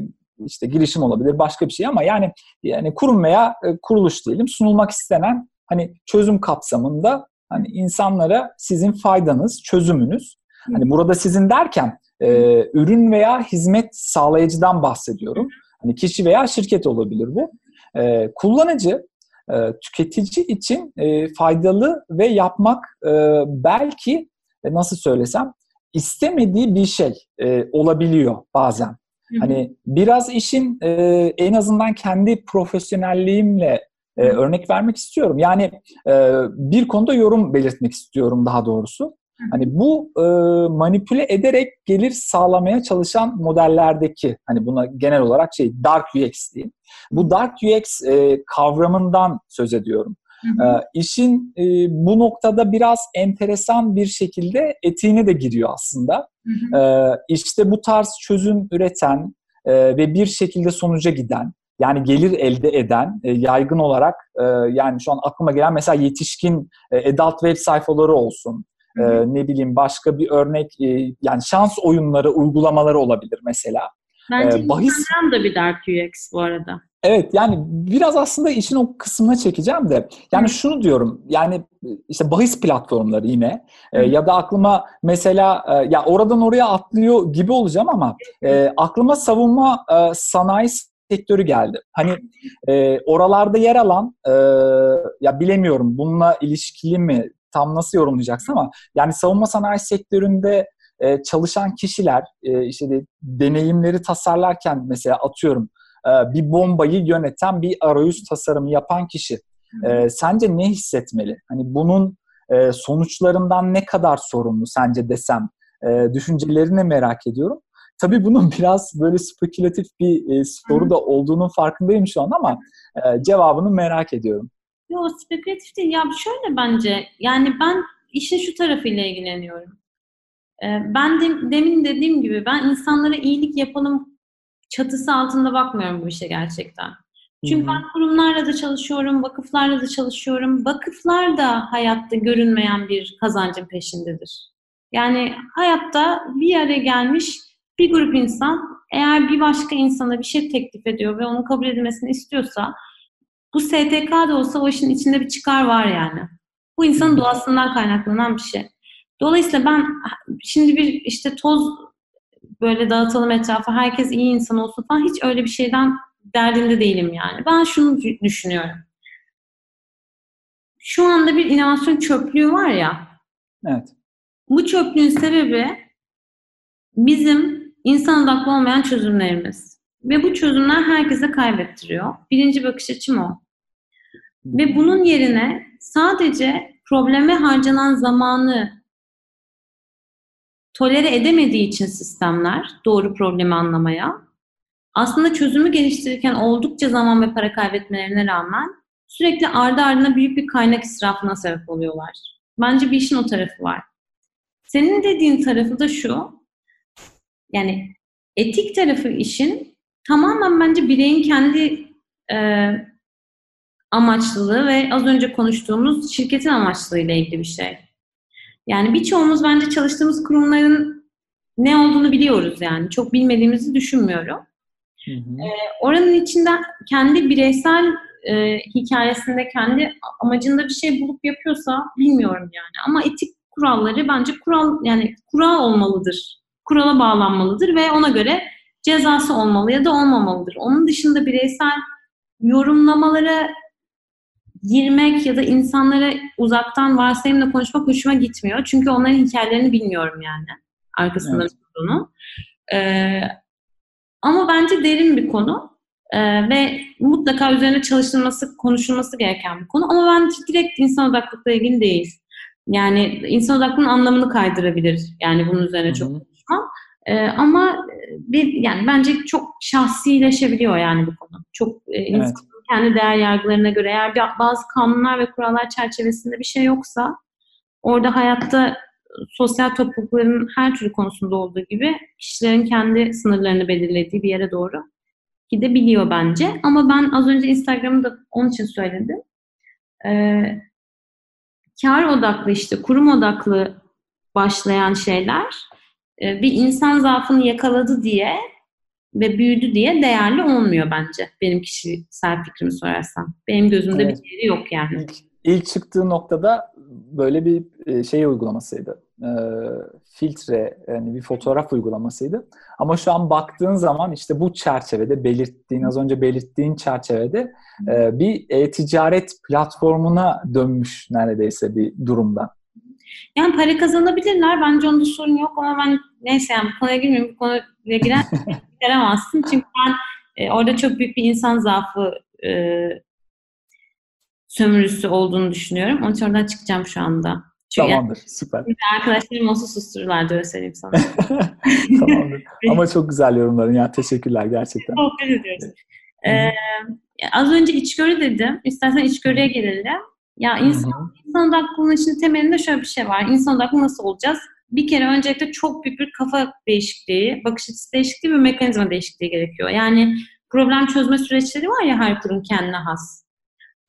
İşte girişim olabilir, başka bir şey ama yani yani kurum veya e, kuruluş diyelim sunulmak istenen hani çözüm kapsamında hani insanlara sizin faydanız, çözümünüz Hani burada sizin derken e, ürün veya hizmet sağlayıcıdan bahsediyorum. Hani kişi veya şirket olabilir bu. E, kullanıcı e, tüketici için e, faydalı ve yapmak e, belki e, nasıl söylesem istemediği bir şey e, olabiliyor bazen. Hı-hı. Hani biraz işin e, en azından kendi profesyonelliğimle e, örnek vermek istiyorum. Yani e, bir konuda yorum belirtmek istiyorum daha doğrusu. Hani bu e, manipüle ederek gelir sağlamaya çalışan modellerdeki hani buna genel olarak şey dark UX diyeyim. Bu dark UX e, kavramından söz ediyorum. Hı hı. E, işin e, bu noktada biraz enteresan bir şekilde etiğine de giriyor aslında. Hı hı. E, işte bu tarz çözüm üreten e, ve bir şekilde sonuca giden yani gelir elde eden e, yaygın olarak e, yani şu an aklıma gelen mesela yetişkin e, adult web sayfaları olsun e, ne bileyim başka bir örnek e, yani şans oyunları uygulamaları olabilir mesela. Bence ee, bahis da bir Dark UX bu arada. Evet yani biraz aslında işin o kısmına çekeceğim de yani Hı. şunu diyorum yani işte bahis platformları yine e, ya da aklıma mesela e, ya oradan oraya atlıyor gibi olacağım ama e, aklıma savunma e, sanayi sektörü geldi. Hani e, oralarda yer alan e, ya bilemiyorum bununla ilişkili mi tam nasıl yorumlayacaksın ama yani savunma sanayi sektöründe e, çalışan kişiler e, işte de, deneyimleri tasarlarken mesela atıyorum bir bombayı yöneten bir arayüz tasarımı yapan kişi e, sence ne hissetmeli? Hani bunun e, sonuçlarından ne kadar sorumlu sence desem e, düşüncelerini merak ediyorum. Tabii bunun *laughs* biraz böyle spekülatif bir e, soru da olduğunun farkındayım şu an ama e, cevabını merak ediyorum. Yok spekülatif değil. Ya şöyle bence yani ben işin şu tarafıyla ilgileniyorum. Ee, ben de, demin dediğim gibi ben insanlara iyilik yapalım çatısı altında bakmıyorum bu işe gerçekten. Çünkü Hı-hı. ben kurumlarla da çalışıyorum, vakıflarla da çalışıyorum. Vakıflar da hayatta görünmeyen bir kazancın peşindedir. Yani hayatta bir araya gelmiş bir grup insan eğer bir başka insana bir şey teklif ediyor ve onu kabul edilmesini istiyorsa bu STK da olsa o işin içinde bir çıkar var yani. Bu insanın doğasından kaynaklanan bir şey. Dolayısıyla ben şimdi bir işte toz böyle dağıtalım etrafa herkes iyi insan olsun falan hiç öyle bir şeyden derdinde değilim yani. Ben şunu düşünüyorum. Şu anda bir inovasyon çöplüğü var ya. Evet. Bu çöplüğün sebebi bizim insan odaklı olmayan çözümlerimiz. Ve bu çözümler herkese kaybettiriyor. Birinci bakış açım o. Ve bunun yerine sadece probleme harcanan zamanı tolere edemediği için sistemler doğru problemi anlamaya aslında çözümü geliştirirken oldukça zaman ve para kaybetmelerine rağmen sürekli ardı ardına büyük bir kaynak israfına sebep oluyorlar. Bence bir işin o tarafı var. Senin dediğin tarafı da şu, yani etik tarafı işin tamamen bence bireyin kendi e, amaçlılığı ve az önce konuştuğumuz şirketin amaçlılığıyla ilgili bir şey. Yani birçoğumuz bence çalıştığımız kurumların ne olduğunu biliyoruz yani. Çok bilmediğimizi düşünmüyorum. Hı hı. E, oranın içinde kendi bireysel e, hikayesinde, kendi amacında bir şey bulup yapıyorsa bilmiyorum yani. Ama etik kuralları bence kural yani kural olmalıdır. Kurala bağlanmalıdır ve ona göre cezası olmalı ya da olmamalıdır. Onun dışında bireysel yorumlamalara girmek ya da insanlara uzaktan varsayımla konuşmak hoşuma gitmiyor. Çünkü onların hikayelerini bilmiyorum yani. Arkasında evet. olduğunu. Ee, ama bence derin bir konu. Ee, ve mutlaka üzerine çalışılması, konuşulması gereken bir konu. Ama ben direkt insan odaklılıkla ilgili değil. Yani insan odaklılığın anlamını kaydırabilir. Yani bunun üzerine Hı-hı. çok konuşmam. Ee, ama bir yani bence çok şahsileşebiliyor yani bu konu. Çok e, evet. Kendi değer yargılarına göre eğer bazı kanunlar ve kurallar çerçevesinde bir şey yoksa orada hayatta sosyal toplulukların her türlü konusunda olduğu gibi kişilerin kendi sınırlarını belirlediği bir yere doğru gidebiliyor bence. Ama ben az önce Instagram'da onun için söyledim. Ee, kar odaklı işte kurum odaklı başlayan şeyler bir insan zaafını yakaladı diye ve büyüdü diye değerli olmuyor bence. Benim kişisel fikrimi sorarsam. Benim gözümde evet. bir değeri yok yani. İlk, ilk çıktığı noktada böyle bir e, şey uygulamasıydı. E, filtre, yani bir fotoğraf uygulamasıydı. Ama şu an baktığın zaman işte bu çerçevede belirttiğin, az önce belirttiğin çerçevede e, bir e-ticaret platformuna dönmüş neredeyse bir durumda. Yani para kazanabilirler. Bence onda sorun yok ama ben neyse yani bu konuya girmeyeyim. Bu konuya giren giremezsin. *laughs* Çünkü ben e, orada çok büyük bir insan zaafı e, sömürüsü olduğunu düşünüyorum. Onun için oradan çıkacağım şu anda. Çünkü Tamamdır, yani, süper. Arkadaşlarım olsa sustururlardı öyle söyleyeyim sana. *laughs* Tamamdır. Ama çok güzel yorumların ya. Teşekkürler gerçekten. Sohbet ediyoruz. Ee, az önce içgörü dedim. İstersen içgörüye gelelim. Ya insan, Hı-hı. insan odaklılığının içinde temelinde şöyle bir şey var. İnsan odaklı nasıl olacağız? Bir kere öncelikle çok büyük bir kafa değişikliği, bakış açısı değişikliği ve mekanizma değişikliği gerekiyor. Yani problem çözme süreçleri var ya her kurum kendine has.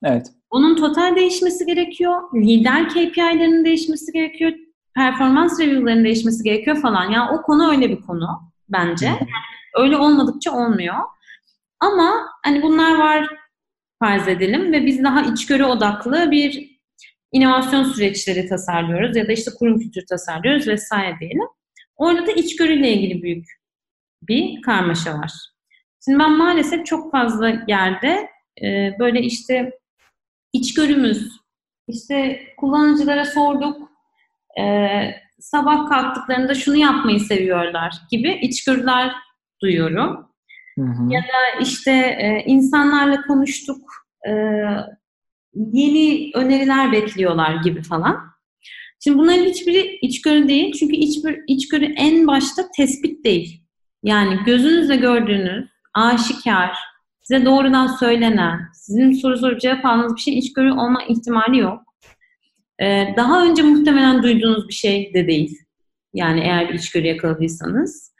Evet. Onun total değişmesi gerekiyor. Lider KPI'lerinin değişmesi gerekiyor. Performans review'ların değişmesi gerekiyor falan. Yani o konu öyle bir konu bence. Yani öyle olmadıkça olmuyor. Ama hani bunlar var farz edelim ve biz daha içgörü odaklı bir inovasyon süreçleri tasarlıyoruz ya da işte kurum kültürü tasarlıyoruz vesaire diyelim. Orada da içgörüyle ilgili büyük bir karmaşa var. Şimdi ben maalesef çok fazla yerde e, böyle işte içgörümüz, işte kullanıcılara sorduk, e, sabah kalktıklarında şunu yapmayı seviyorlar gibi içgörüler duyuyorum. Hı. Ya da işte e, insanlarla konuştuk, e, yeni öneriler bekliyorlar gibi falan. Şimdi bunların hiçbiri içgörü değil. Çünkü içgörü, içgörü en başta tespit değil. Yani gözünüzle gördüğünüz aşikar, size doğrudan söylenen, sizin soru soru cevap aldığınız bir şey içgörü olma ihtimali yok. Ee, daha önce muhtemelen duyduğunuz bir şey de değil. Yani eğer bir içgörü yakaladıysanız.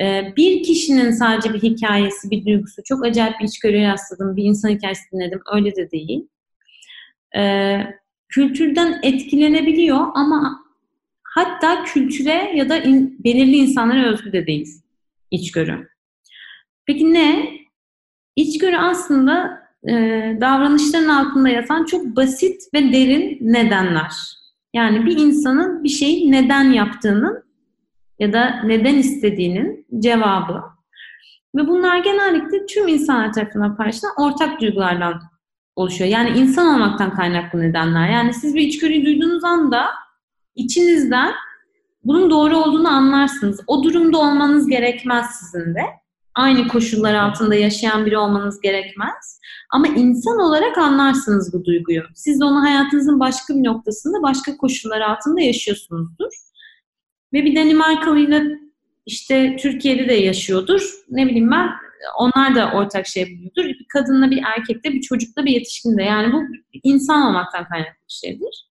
Ee, bir kişinin sadece bir hikayesi, bir duygusu, çok acayip bir içgörüye rastladım, bir insan hikayesi dinledim, öyle de değil. Ee, kültürden etkilenebiliyor ama hatta kültüre ya da in, belirli insanlara özgü de değil içgörü. Peki ne? İçgörü aslında e, davranışların altında yatan çok basit ve derin nedenler. Yani bir insanın bir şeyi neden yaptığının ya da neden istediğinin cevabı. Ve bunlar genellikle tüm insanlar tarafından paylaşılan ortak duygulardan oluşuyor. Yani insan olmaktan kaynaklı nedenler. Yani siz bir içgörüyü duyduğunuz anda içinizden bunun doğru olduğunu anlarsınız. O durumda olmanız gerekmez sizin de aynı koşullar altında yaşayan biri olmanız gerekmez. Ama insan olarak anlarsınız bu duyguyu. Siz de onu hayatınızın başka bir noktasında, başka koşullar altında yaşıyorsunuzdur. Ve bir Danimarkalıyla işte Türkiye'de de yaşıyordur. Ne bileyim ben onlar da ortak şey buluyordur. Bir kadınla bir erkekle, bir çocukla bir yetişkinde. Yani bu insan olmaktan kaynaklı bir şeydir.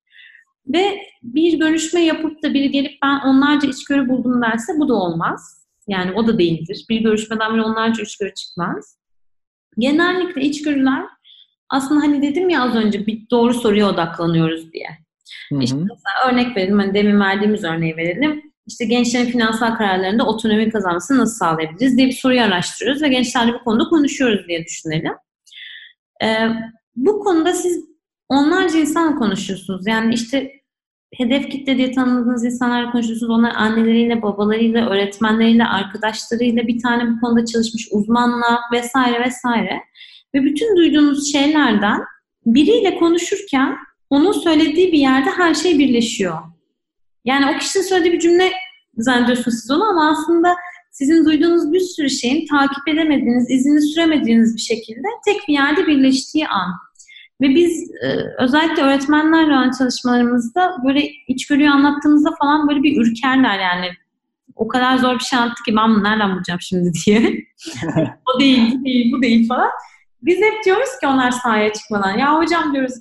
Ve bir görüşme yapıp da biri gelip ben onlarca içgörü buldum derse bu da olmaz. Yani o da değildir. Bir görüşmeden bile onlarca içgörü çıkmaz. Genellikle içgörüler aslında hani dedim ya az önce bir doğru soruya odaklanıyoruz diye. Hı hı. İşte örnek verelim. Hani demin verdiğimiz örneği verelim. İşte gençlerin finansal kararlarında otonomi kazanmasını nasıl sağlayabiliriz diye bir soruyu araştırıyoruz ve gençlerle bu konuda konuşuyoruz diye düşünelim. Ee, bu konuda siz onlarca insanla konuşuyorsunuz. Yani işte hedef kitle diye tanıdığınız insanlarla konuşuyorsunuz. Onlar anneleriyle, babalarıyla, öğretmenleriyle, arkadaşlarıyla, bir tane bu konuda çalışmış uzmanla vesaire vesaire. Ve bütün duyduğunuz şeylerden biriyle konuşurken onun söylediği bir yerde her şey birleşiyor. Yani o kişinin söylediği bir cümle zannediyorsunuz siz onu ama aslında sizin duyduğunuz bir sürü şeyin takip edemediğiniz, izini süremediğiniz bir şekilde tek bir yerde birleştiği an. Ve biz e, özellikle öğretmenlerle olan çalışmalarımızda böyle içgörüyü anlattığımızda falan böyle bir ürkerler yani. O kadar zor bir şey anlattı ki ben bunu nereden bulacağım şimdi diye. *laughs* o değil, bu değil, bu değil falan. Biz hep diyoruz ki onlar sahaya çıkmadan. Ya hocam diyoruz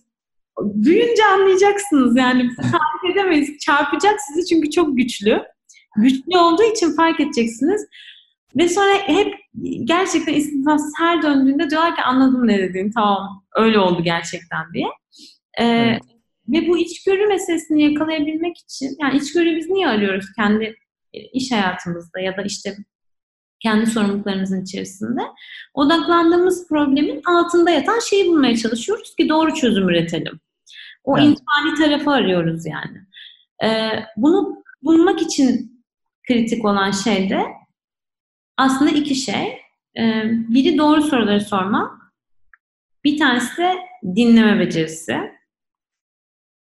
duyunca anlayacaksınız yani fark edemeyiz. Çarpacak sizi çünkü çok güçlü. Güçlü olduğu için fark edeceksiniz. Ve sonra hep gerçekten istinfas her döndüğünde diyorlar ki anladım ne dediğini tamam öyle oldu gerçekten diye. Ee, evet. Ve bu içgörü meselesini yakalayabilmek için yani içgörü biz niye arıyoruz kendi e, iş hayatımızda ya da işte kendi sorumluluklarımızın içerisinde odaklandığımız problemin altında yatan şeyi bulmaya çalışıyoruz ki doğru çözüm üretelim. O evet. insani tarafı arıyoruz yani. Ee, bunu bulmak için kritik olan şey de aslında iki şey. Ee, biri doğru soruları sormak. Bir tanesi de dinleme becerisi.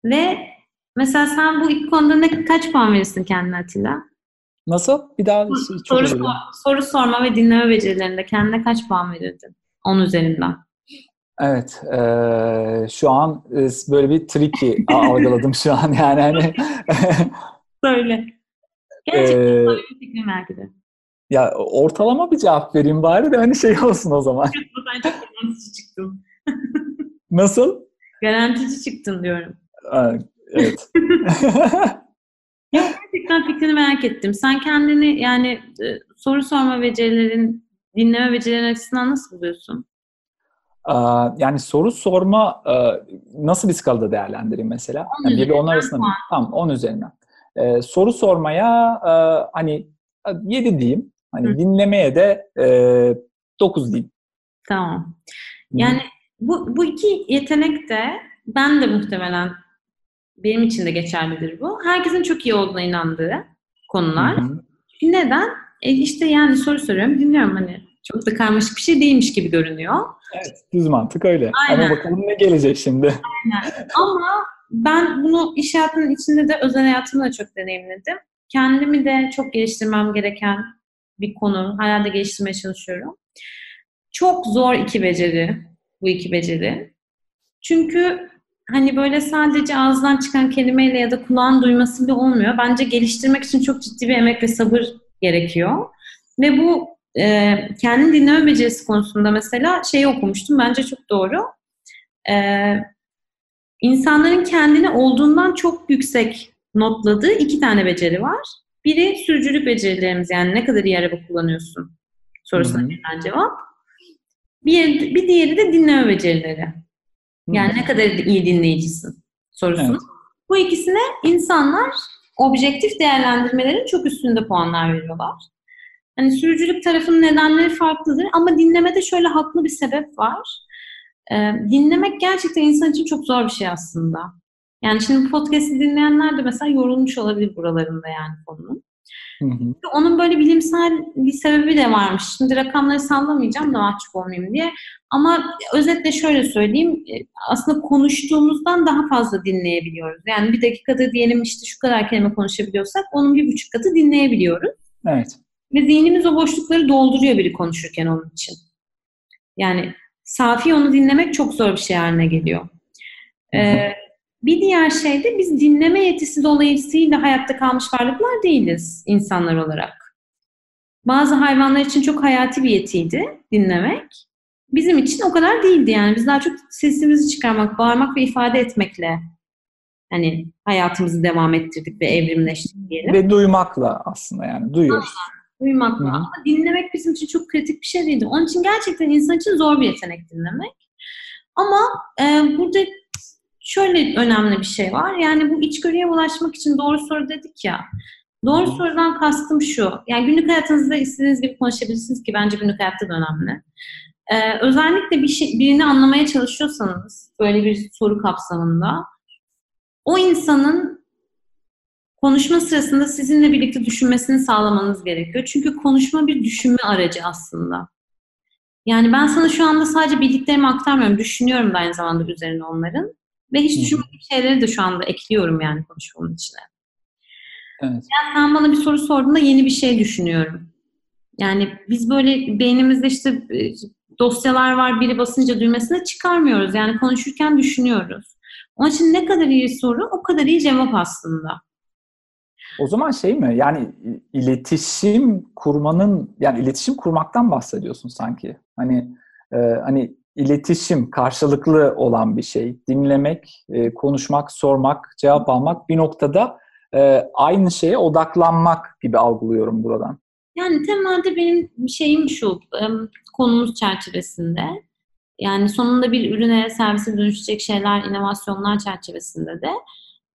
Ve mesela sen bu iki konuda ne, kaç puan verirsin kendine Atilla? Nasıl? Bir daha soru, sor, soru sorma ve dinleme becerilerinde kendine kaç puan verirdin? 10 üzerinden. Evet. E, şu an e, böyle bir tricky algıladım şu an yani. Hani, *laughs* Söyle. Gerçekten ee, böyle bir. Ya ortalama bir cevap vereyim bari de hani şey olsun o zaman. Sen çok garantici çıktın. *laughs* Nasıl? Garantici çıktın diyorum. evet. *laughs* ya gerçekten fikrini merak ettim. Sen kendini yani e, soru sorma becerilerin, dinleme becerilerin açısından nasıl buluyorsun? Yani soru sorma nasıl bir skalada değerlendireyim mesela? Yani bir de onlar arasında tamam 10 üzerinden. Ee, soru sormaya e, hani 7 diyeyim. Hani Hı. dinlemeye de e, 9 diyeyim. Tamam. Yani bu, bu iki yetenek de ben de muhtemelen benim için de geçerlidir bu. Herkesin çok iyi olduğuna inandığı konular. Hı hı. Neden? E işte yani soru soruyorum, dinliyorum hani çok da karmaşık bir şey değilmiş gibi görünüyor. Evet, düz mantık öyle. Aynen. Ama bakalım ne gelecek şimdi. Aynen. Ama ben bunu iş hayatının içinde de özel hayatımda da çok deneyimledim. Kendimi de çok geliştirmem gereken bir konu. Hala da geliştirmeye çalışıyorum. Çok zor iki beceri bu iki beceri. Çünkü hani böyle sadece ağızdan çıkan kelimeyle ya da kulağın duyması bile olmuyor. Bence geliştirmek için çok ciddi bir emek ve sabır gerekiyor. Ve bu e, kendi dinleme becerisi konusunda mesela şeyi okumuştum. Bence çok doğru. E, insanların kendini olduğundan çok yüksek notladığı iki tane beceri var. Biri sürücülük becerilerimiz yani ne kadar iyi araba kullanıyorsun sorusuna verilen cevap. Bir, bir diğeri de dinleme becerileri. Yani ne kadar iyi dinleyicisin sorusu. Evet. Bu ikisine insanlar objektif değerlendirmelerin çok üstünde puanlar veriyorlar. Hani sürücülük tarafının nedenleri farklıdır ama dinlemede şöyle haklı bir sebep var. Ee, dinlemek gerçekten insan için çok zor bir şey aslında. Yani şimdi podcast'i dinleyenler de mesela yorulmuş olabilir buralarında yani konunun. Hı hı. Onun böyle bilimsel bir sebebi de varmış. Şimdi rakamları sallamayacağım da mahcup olmayayım diye. Ama özetle şöyle söyleyeyim. E, aslında konuştuğumuzdan daha fazla dinleyebiliyoruz. Yani bir dakikada diyelim işte şu kadar kelime konuşabiliyorsak onun bir buçuk katı dinleyebiliyoruz. Evet. Ve zihnimiz o boşlukları dolduruyor biri konuşurken onun için. Yani safi onu dinlemek çok zor bir şey haline geliyor. Ee, bir diğer şey de biz dinleme yetisi dolayısıyla hayatta kalmış varlıklar değiliz insanlar olarak. Bazı hayvanlar için çok hayati bir yetiydi dinlemek. Bizim için o kadar değildi yani. Biz daha çok sesimizi çıkarmak, bağırmak ve ifade etmekle hani hayatımızı devam ettirdik ve evrimleştik diyelim. Ve duymakla aslında yani duyuyoruz. Aynen, duymakla. Hı-hı. Ama dinlemek bizim için çok kritik bir şey değildi. Onun için gerçekten insan için zor bir yetenek dinlemek. Ama e, burada şöyle önemli bir şey var. Yani bu içgörüye ulaşmak için doğru soru dedik ya. Doğru sorudan kastım şu. Yani günlük hayatınızda istediğiniz gibi konuşabilirsiniz ki bence günlük hayatta da önemli. Ee, özellikle bir şey, birini anlamaya çalışıyorsanız böyle bir soru kapsamında o insanın konuşma sırasında sizinle birlikte düşünmesini sağlamanız gerekiyor. Çünkü konuşma bir düşünme aracı aslında. Yani ben sana şu anda sadece bildiklerimi aktarmıyorum. Düşünüyorum da aynı zamanda üzerine onların. Ve hiç düşünmediğim şeyleri de şu anda ekliyorum yani konuşmamın içine. Evet. Yani sen bana bir soru sorduğunda yeni bir şey düşünüyorum. Yani biz böyle beynimizde işte e, dosyalar var biri basınca düğmesine çıkarmıyoruz. Yani konuşurken düşünüyoruz. Onun için ne kadar iyi soru o kadar iyi cevap aslında. O zaman şey mi? Yani iletişim kurmanın yani iletişim kurmaktan bahsediyorsun sanki. Hani e, hani iletişim karşılıklı olan bir şey. Dinlemek, e, konuşmak, sormak, cevap almak bir noktada e, aynı şeye odaklanmak gibi algılıyorum buradan. Yani temelde benim şeyim şu, e, konumuz çerçevesinde. Yani sonunda bir ürüne, servise dönüşecek şeyler, inovasyonlar çerçevesinde de.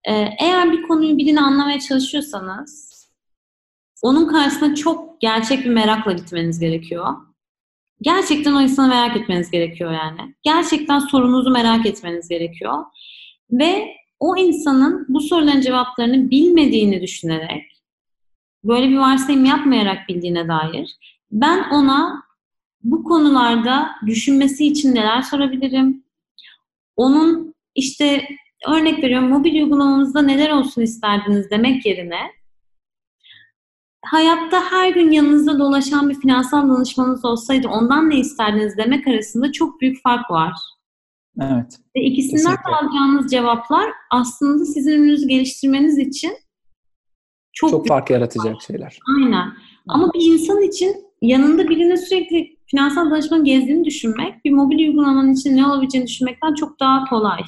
E, eğer bir konuyu birini anlamaya çalışıyorsanız onun karşısına çok gerçek bir merakla gitmeniz gerekiyor. Gerçekten o insanı merak etmeniz gerekiyor yani. Gerçekten sorunuzu merak etmeniz gerekiyor. Ve o insanın bu soruların cevaplarını bilmediğini düşünerek, böyle bir varsayım yapmayarak bildiğine dair, ben ona bu konularda düşünmesi için neler sorabilirim? Onun işte örnek veriyorum mobil uygulamamızda neler olsun isterdiniz demek yerine hayatta her gün yanınızda dolaşan bir finansal danışmanınız olsaydı ondan ne isterdiniz demek arasında çok büyük fark var. Evet. Ve ikisinden Kesinlikle. alacağınız cevaplar aslında sizin ürününüzü geliştirmeniz için çok, çok fark yaratacak fark. şeyler. Aynen. Ama bir insan için yanında birine sürekli finansal danışman gezdiğini düşünmek, bir mobil uygulamanın için ne olabileceğini düşünmekten çok daha kolay.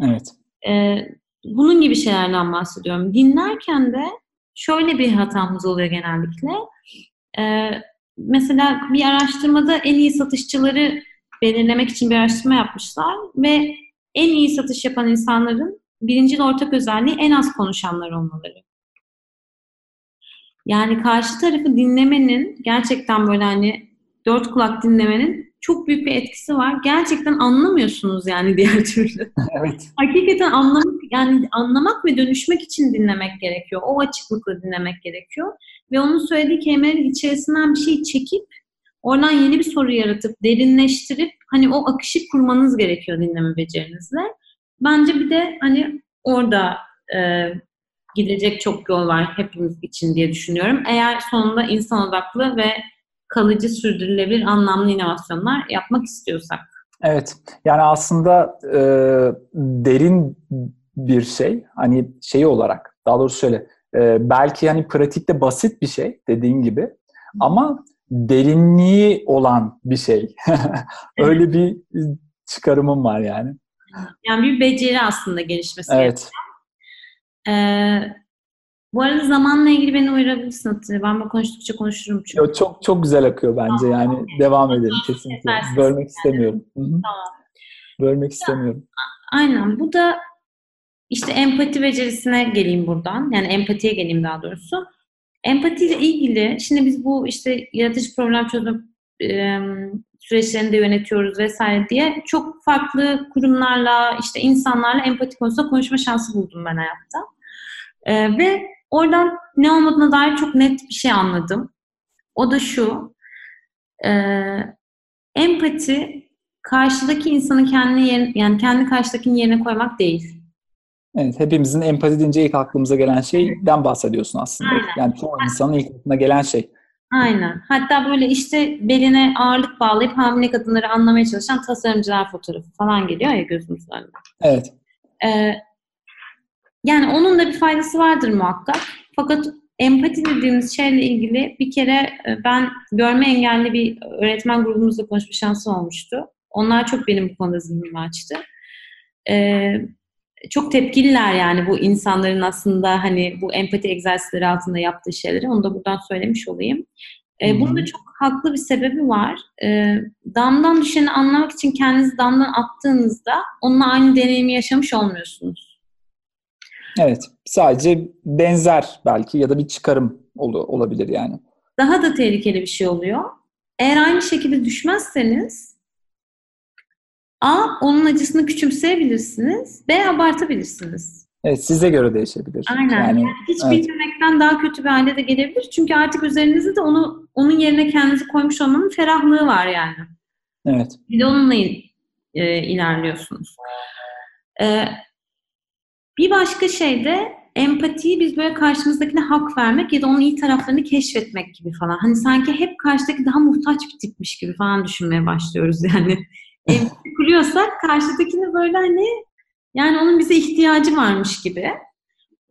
Evet. Ee, bunun gibi şeylerden bahsediyorum. Dinlerken de şöyle bir hatamız oluyor genellikle. Ee, mesela bir araştırmada en iyi satışçıları belirlemek için bir araştırma yapmışlar ve en iyi satış yapan insanların birinci ortak özelliği en az konuşanlar olmaları. Yani karşı tarafı dinlemenin gerçekten böyle hani dört kulak dinlemenin çok büyük bir etkisi var. Gerçekten anlamıyorsunuz yani *laughs* diğer türlü. evet. Hakikaten anlamak yani anlamak ve dönüşmek için dinlemek gerekiyor. O açıklıkla dinlemek gerekiyor. Ve onun söylediği kelimelerin içerisinden bir şey çekip oradan yeni bir soru yaratıp derinleştirip hani o akışı kurmanız gerekiyor dinleme becerinizle. Bence bir de hani orada e, gidecek çok yol var hepimiz için diye düşünüyorum. Eğer sonunda insan odaklı ve kalıcı, sürdürülebilir, anlamlı inovasyonlar yapmak istiyorsak. Evet. Yani aslında e, derin bir şey. Hani şey olarak, daha doğrusu şöyle, e, belki hani pratikte basit bir şey dediğin gibi ama derinliği olan bir şey. *laughs* Öyle bir çıkarımım var yani. Yani bir beceri aslında gelişmesi. Evet. Ee, bu arada zamanla ilgili beni uyarabilirsin Atilla. Ben bu konuştukça konuşurum çünkü. Yo, çok çok güzel akıyor bence tamam, yani. Okay. Devam edelim kesinlikle. Bölmek istemiyorum. Tamam. Bölmek istemiyorum. Aynen. Bu da işte empati becerisine geleyim buradan. Yani empatiye geleyim daha doğrusu. Empatiyle ilgili şimdi biz bu işte yaratıcı problem çözme e, süreçlerini de yönetiyoruz vesaire diye çok farklı kurumlarla işte insanlarla empati konusunda konuşma şansı buldum ben hayatta. E, ve oradan ne olmadığına dair çok net bir şey anladım. O da şu. E, empati karşıdaki insanı kendi yerine, yani kendi karşıdakinin yerine koymak değil. Evet, hepimizin empati deyince ilk aklımıza gelen şeyden bahsediyorsun aslında. Aynen. Yani çoğu insanın ilk aklına gelen şey. Aynen. Hatta böyle işte beline ağırlık bağlayıp hamile kadınları anlamaya çalışan tasarımcılar fotoğrafı falan geliyor ya gözümüzün önüne. Evet. Ee, yani onun da bir faydası vardır muhakkak. Fakat empati dediğimiz şeyle ilgili bir kere e, ben görme engelli bir öğretmen grubumuzla konuşma şansı olmuştu. Onlar çok benim bu konuda zihnimi açtı. Ee, çok tepkililer yani bu insanların aslında hani bu empati egzersizleri altında yaptığı şeyleri. Onu da buradan söylemiş olayım. E, bunun da çok haklı bir sebebi var. E, damdan düşeni anlamak için kendinizi damdan attığınızda onunla aynı deneyimi yaşamış olmuyorsunuz. Evet. Sadece benzer belki ya da bir çıkarım ol, olabilir yani. Daha da tehlikeli bir şey oluyor. Eğer aynı şekilde düşmezseniz A. Onun acısını küçümseyebilirsiniz. B. Abartabilirsiniz. Evet size göre değişebilir. Aynen. Yani, yani hiç evet. bilmemekten daha kötü bir hale de gelebilir. Çünkü artık üzerinizde de onu onun yerine kendinizi koymuş olmanın ferahlığı var yani. Evet. Bir de onunla e, ilerliyorsunuz. E, bir başka şey de empatiyi biz böyle karşımızdakine hak vermek ya da onun iyi taraflarını keşfetmek gibi falan. Hani sanki hep karşıdaki daha muhtaç bir tipmiş gibi falan düşünmeye başlıyoruz yani *laughs* empati kuruyorsak karşıdakini böyle hani yani onun bize ihtiyacı varmış gibi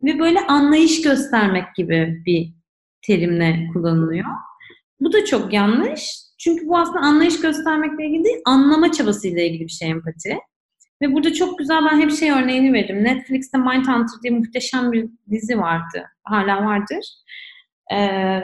ve böyle anlayış göstermek gibi bir terimle kullanılıyor. Bu da çok yanlış. Çünkü bu aslında anlayış göstermekle ilgili değil, anlama çabasıyla ilgili bir şey empati. Ve burada çok güzel ben hep şey örneğini veririm. Netflix'te Mindhunter diye muhteşem bir dizi vardı. Hala vardır. Ee,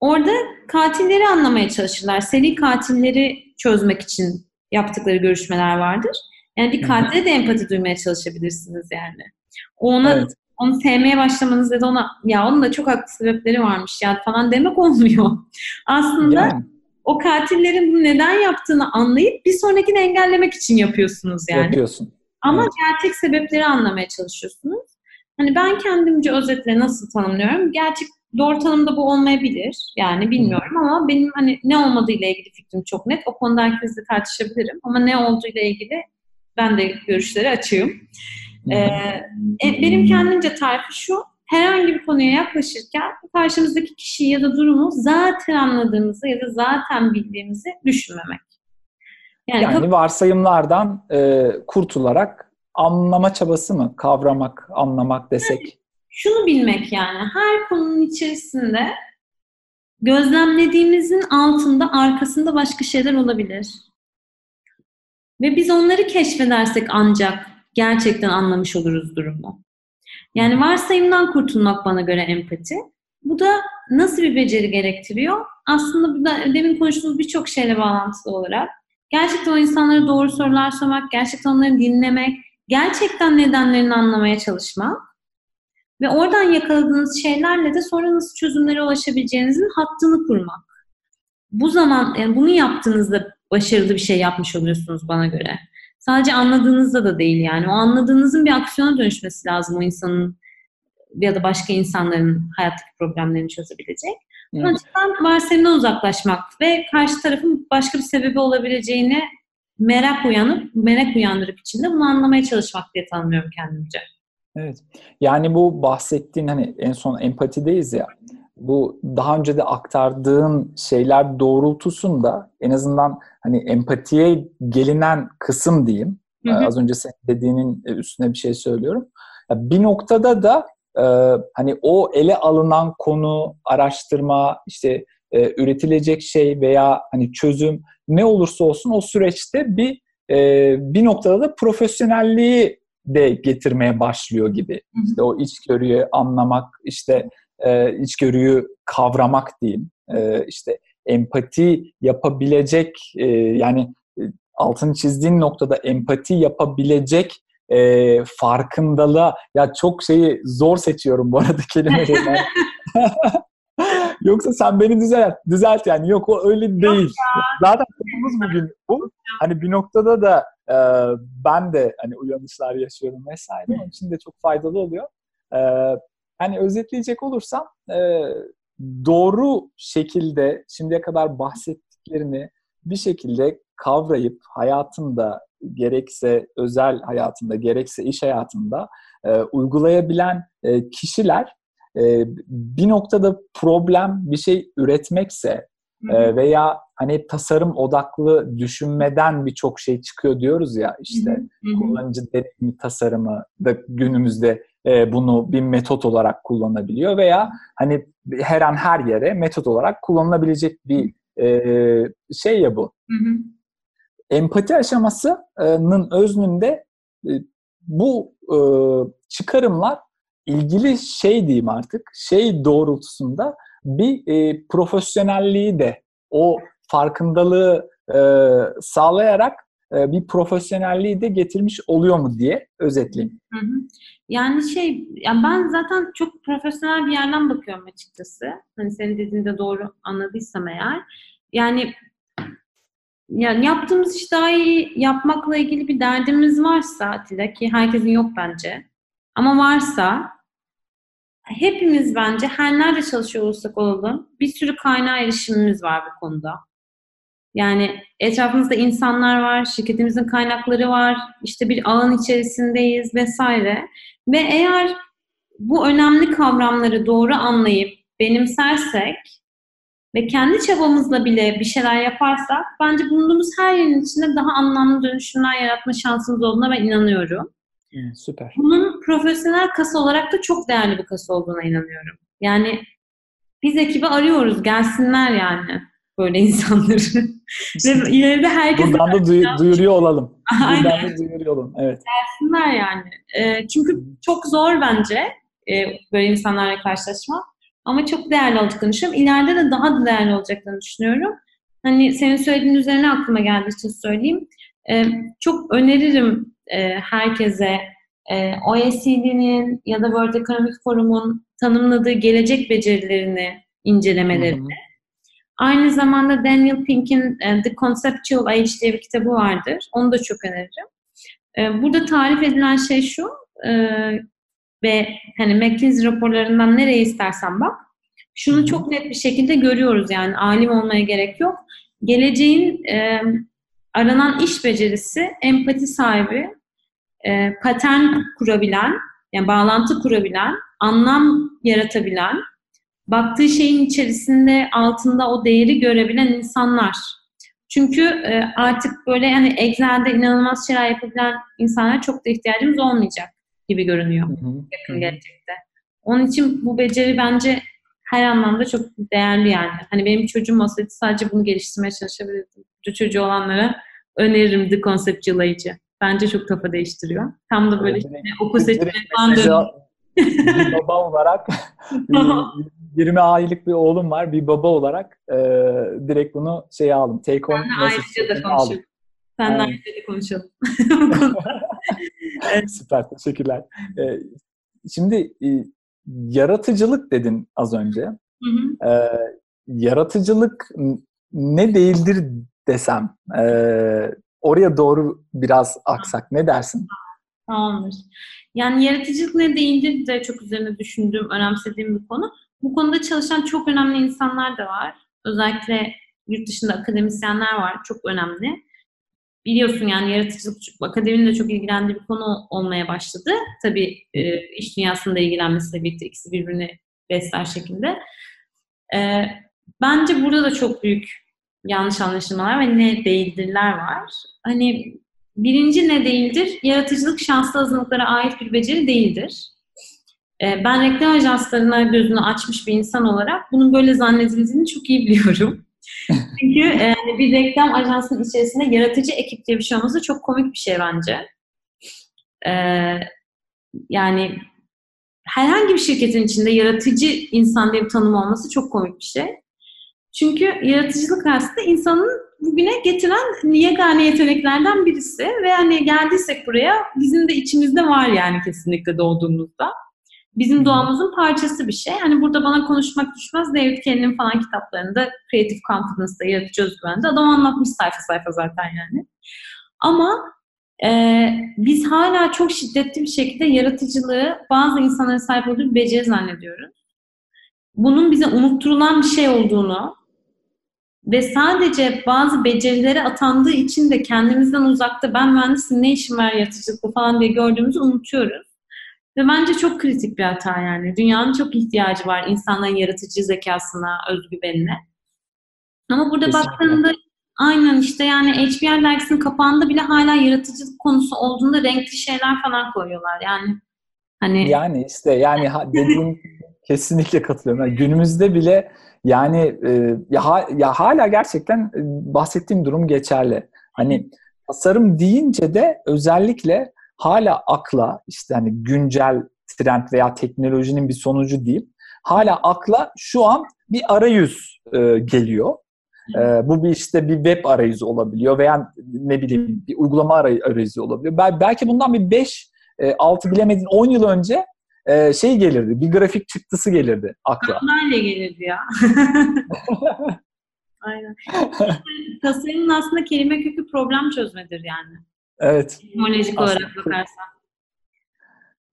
orada katilleri anlamaya çalışırlar. Seri katilleri çözmek için yaptıkları görüşmeler vardır. Yani bir katile de empati duymaya çalışabilirsiniz yani. Ona evet. onu sevmeye başlamanız ya da ona ya onun da çok haklı sebepleri varmış ya falan demek olmuyor. *laughs* Aslında yani. O katillerin bunu neden yaptığını anlayıp bir sonrakini engellemek için yapıyorsunuz yani. Yapıyorsun. Ama evet. gerçek sebepleri anlamaya çalışıyorsunuz. Hani ben kendimce özetle nasıl tanımlıyorum? Gerçek doğru tanımda bu olmayabilir. Yani bilmiyorum ama benim hani ne olmadığı ile ilgili fikrim çok net. O konuda herkesle tartışabilirim. Ama ne olduğu ile ilgili ben de görüşleri açığım. Ee, e, benim kendimce tarifi şu. Herhangi bir konuya yaklaşırken karşımızdaki kişiyi ya da durumu zaten anladığımızı ya da zaten bildiğimizi düşünmemek. Yani, yani varsayımlardan e, kurtularak anlama çabası mı? Kavramak, anlamak desek şunu bilmek yani her konunun içerisinde gözlemlediğimizin altında arkasında başka şeyler olabilir. Ve biz onları keşfedersek ancak gerçekten anlamış oluruz durumu. Yani varsayımdan kurtulmak bana göre empati. Bu da nasıl bir beceri gerektiriyor? Aslında bu da demin konuştuğumuz birçok şeyle bağlantılı olarak gerçekten o insanlara doğru sorular sormak, gerçekten onları dinlemek, gerçekten nedenlerini anlamaya çalışmak ve oradan yakaladığınız şeylerle de sonra nasıl çözümlere ulaşabileceğinizin hattını kurmak. Bu zaman yani bunu yaptığınızda başarılı bir şey yapmış oluyorsunuz bana göre. Sadece anladığınızda da değil yani. O anladığınızın bir aksiyona dönüşmesi lazım o insanın ya da başka insanların hayattaki problemlerini çözebilecek. Evet. Onun için varsayımdan uzaklaşmak ve karşı tarafın başka bir sebebi olabileceğine merak uyanıp, merak uyandırıp içinde bunu anlamaya çalışmak diye tanımlıyorum kendimce. Evet. Yani bu bahsettiğin hani en son empatideyiz ya. Bu daha önce de aktardığın şeyler doğrultusunda en azından hani empatiye gelinen kısım diyeyim. Hı hı. Az önce senin dediğinin üstüne bir şey söylüyorum. Bir noktada da e, hani o ele alınan konu, araştırma, işte e, üretilecek şey veya hani çözüm ne olursa olsun o süreçte bir e, bir noktada da profesyonelliği de getirmeye başlıyor gibi. İşte o içgörüyü anlamak, işte e, içgörüyü kavramak diyeyim. E, işte empati yapabilecek e, yani e, altını çizdiğin noktada empati yapabilecek e, farkındalığa ya çok şeyi zor seçiyorum bu arada kelimeleri. *laughs* Yoksa sen beni düzelt, düzelt yani. Yok o öyle değil. Zaten konumuz bugün bu. Hani bir noktada da e, ben de hani uyanışlar yaşıyorum vesaire. Onun için de çok faydalı oluyor. E, hani özetleyecek olursam e, doğru şekilde şimdiye kadar bahsettiklerini bir şekilde kavrayıp hayatında gerekse özel hayatında gerekse iş hayatında e, uygulayabilen e, kişiler e, bir noktada problem bir şey üretmekse e, veya hani tasarım odaklı düşünmeden birçok şey çıkıyor diyoruz ya işte kullanıcı deneyimi tasarımı da günümüzde e, bunu bir metot olarak kullanabiliyor veya hani her an her yere metot olarak kullanılabilecek bir e, şey ya bu. Hı hı. Empati aşamasının öznünde e, bu e, çıkarımlar ilgili şey diyeyim artık, şey doğrultusunda bir e, profesyonelliği de o farkındalığı e, sağlayarak bir profesyonelliği de getirmiş oluyor mu diye özetleyeyim. Hı hı. Yani şey, yani ben zaten çok profesyonel bir yerden bakıyorum açıkçası. Hani senin dediğinde doğru anladıysam eğer. Yani yani yaptığımız iş daha iyi yapmakla ilgili bir derdimiz varsa Atilla ki herkesin yok bence. Ama varsa hepimiz bence her nerede çalışıyor olursak olalım bir sürü kaynağa erişimimiz var bu konuda. Yani etrafımızda insanlar var, şirketimizin kaynakları var, işte bir ağın içerisindeyiz vesaire. Ve eğer bu önemli kavramları doğru anlayıp benimsersek ve kendi çabamızla bile bir şeyler yaparsak bence bulunduğumuz her yerin içinde daha anlamlı dönüşümler yaratma şansımız olduğuna ben inanıyorum. Hmm, süper. Bunun profesyonel kasa olarak da çok değerli bir kasa olduğuna inanıyorum. Yani biz ekibi arıyoruz, gelsinler yani. Böyle insanları. Ve ileride herkes... Buradan da duy- duyuruyor olalım. Buradan da duyuruyor olalım. Evet. Gelsinler yani. E, çünkü çok zor bence e, böyle insanlarla karşılaşmak. Ama çok değerli olduklarını düşünüyorum. İleride de daha da değerli olacaklarını düşünüyorum. Hani senin söylediğin üzerine aklıma geldiği için söyleyeyim. E, çok öneririm e, herkese e, OECD'nin ya da World Economic Forum'un tanımladığı gelecek becerilerini incelemelerini. Hı hı. Aynı zamanda Daniel Pink'in e, The Conceptual Age diye bir kitabı vardır. Onu da çok öneririm. E, burada tarif edilen şey şu e, ve hani McKinsey raporlarından nereye istersen bak. Şunu çok net bir şekilde görüyoruz yani alim olmaya gerek yok. Geleceğin aranan iş becerisi empati sahibi, patern kurabilen, yani bağlantı kurabilen, anlam yaratabilen, baktığı şeyin içerisinde altında o değeri görebilen insanlar. Çünkü e, artık böyle yani Excel'de inanılmaz şeyler yapabilen insanlara çok da ihtiyacımız olmayacak gibi görünüyor hı hı. yakın gelecekte. Onun için bu beceri bence her anlamda çok değerli yani. Hani benim çocuğum olsaydı sadece bunu geliştirmeye çalışabilirdim. Bu çocuğu olanlara öneririm The Conceptual Age'i. Bence çok kafa değiştiriyor. Tam da böyle işte, okul seçimleri falan bir baba olarak *laughs* *laughs* 20 aylık bir oğlum var. Bir baba olarak e, direkt bunu şey aldım. Take on Sen ayrıca da konuşalım. Sen de ayrıca da konuşalım. evet. Süper. Teşekkürler. E, şimdi e, yaratıcılık dedin az önce. Hı hı. E, yaratıcılık ne değildir desem e, oraya doğru biraz aksak ne dersin? Tamamdır. Yani yaratıcılık ne değildir de çok üzerine düşündüğüm, önemsediğim bir konu. Bu konuda çalışan çok önemli insanlar da var. Özellikle yurt dışında akademisyenler var. Çok önemli. Biliyorsun yani yaratıcılık akademinin de çok ilgilendiği bir konu olmaya başladı. Tabii e, iş dünyasında ilgilenmesiyle birlikte ikisi birbirini besler şekilde. E, bence burada da çok büyük yanlış anlaşılmalar ve ne değildirler var. Hani birinci ne değildir? Yaratıcılık şanslı azınlıklara ait bir beceri değildir. Ee, ben reklam ajanslarına gözünü açmış bir insan olarak bunun böyle zannedildiğini çok iyi biliyorum. *laughs* Çünkü e, bir reklam ajansının içerisinde yaratıcı ekip diye bir şey olması çok komik bir şey bence. Ee, yani herhangi bir şirketin içinde yaratıcı insan diye bir tanım olması çok komik bir şey. Çünkü yaratıcılık aslında insanın bugüne getiren yegane yeteneklerden birisi ve hani geldiysek buraya bizim de içimizde var yani kesinlikle doğduğumuzda. Bizim doğamızın parçası bir şey. Hani burada bana konuşmak düşmez. David Kelly'nin falan kitaplarında Creative Confidence'da, yaratıcı özgüvende adam anlatmış sayfa sayfa zaten yani. Ama e, biz hala çok şiddetli bir şekilde yaratıcılığı bazı insanların sahip olduğu bir beceri zannediyoruz. Bunun bize unutturulan bir şey olduğunu, ve sadece bazı becerilere atandığı için de kendimizden uzakta ben mühendisim ne işim var yaratıcılıkla falan diye gördüğümüzü unutuyoruz. Ve bence çok kritik bir hata yani. Dünyanın çok ihtiyacı var insanların yaratıcı zekasına, özgüvenine. Ama burada Kesinlikle. baktığında aynen işte yani HBR dergisinin kapağında bile hala yaratıcılık konusu olduğunda renkli şeyler falan koyuyorlar. Yani hani yani işte yani dediğin *laughs* kesinlikle katılıyorum. Yani günümüzde bile yani e, ya, ya hala gerçekten e, bahsettiğim durum geçerli. Hani tasarım deyince de özellikle hala akla işte hani güncel trend veya teknolojinin bir sonucu değil. Hala akla şu an bir arayüz e, geliyor. E, bu bir işte bir web arayüzü olabiliyor veya ne bileyim bir uygulama arayüzü olabiliyor. Belki bundan bir 5 e, 6 bilemedin 10 yıl önce e, şey gelirdi, bir grafik çıktısı gelirdi akla. Kanlarla gelirdi ya. *laughs* Aynen. Tasarımın aslında kelime kökü problem çözmedir yani. Evet. Etimolojik olarak bakarsan.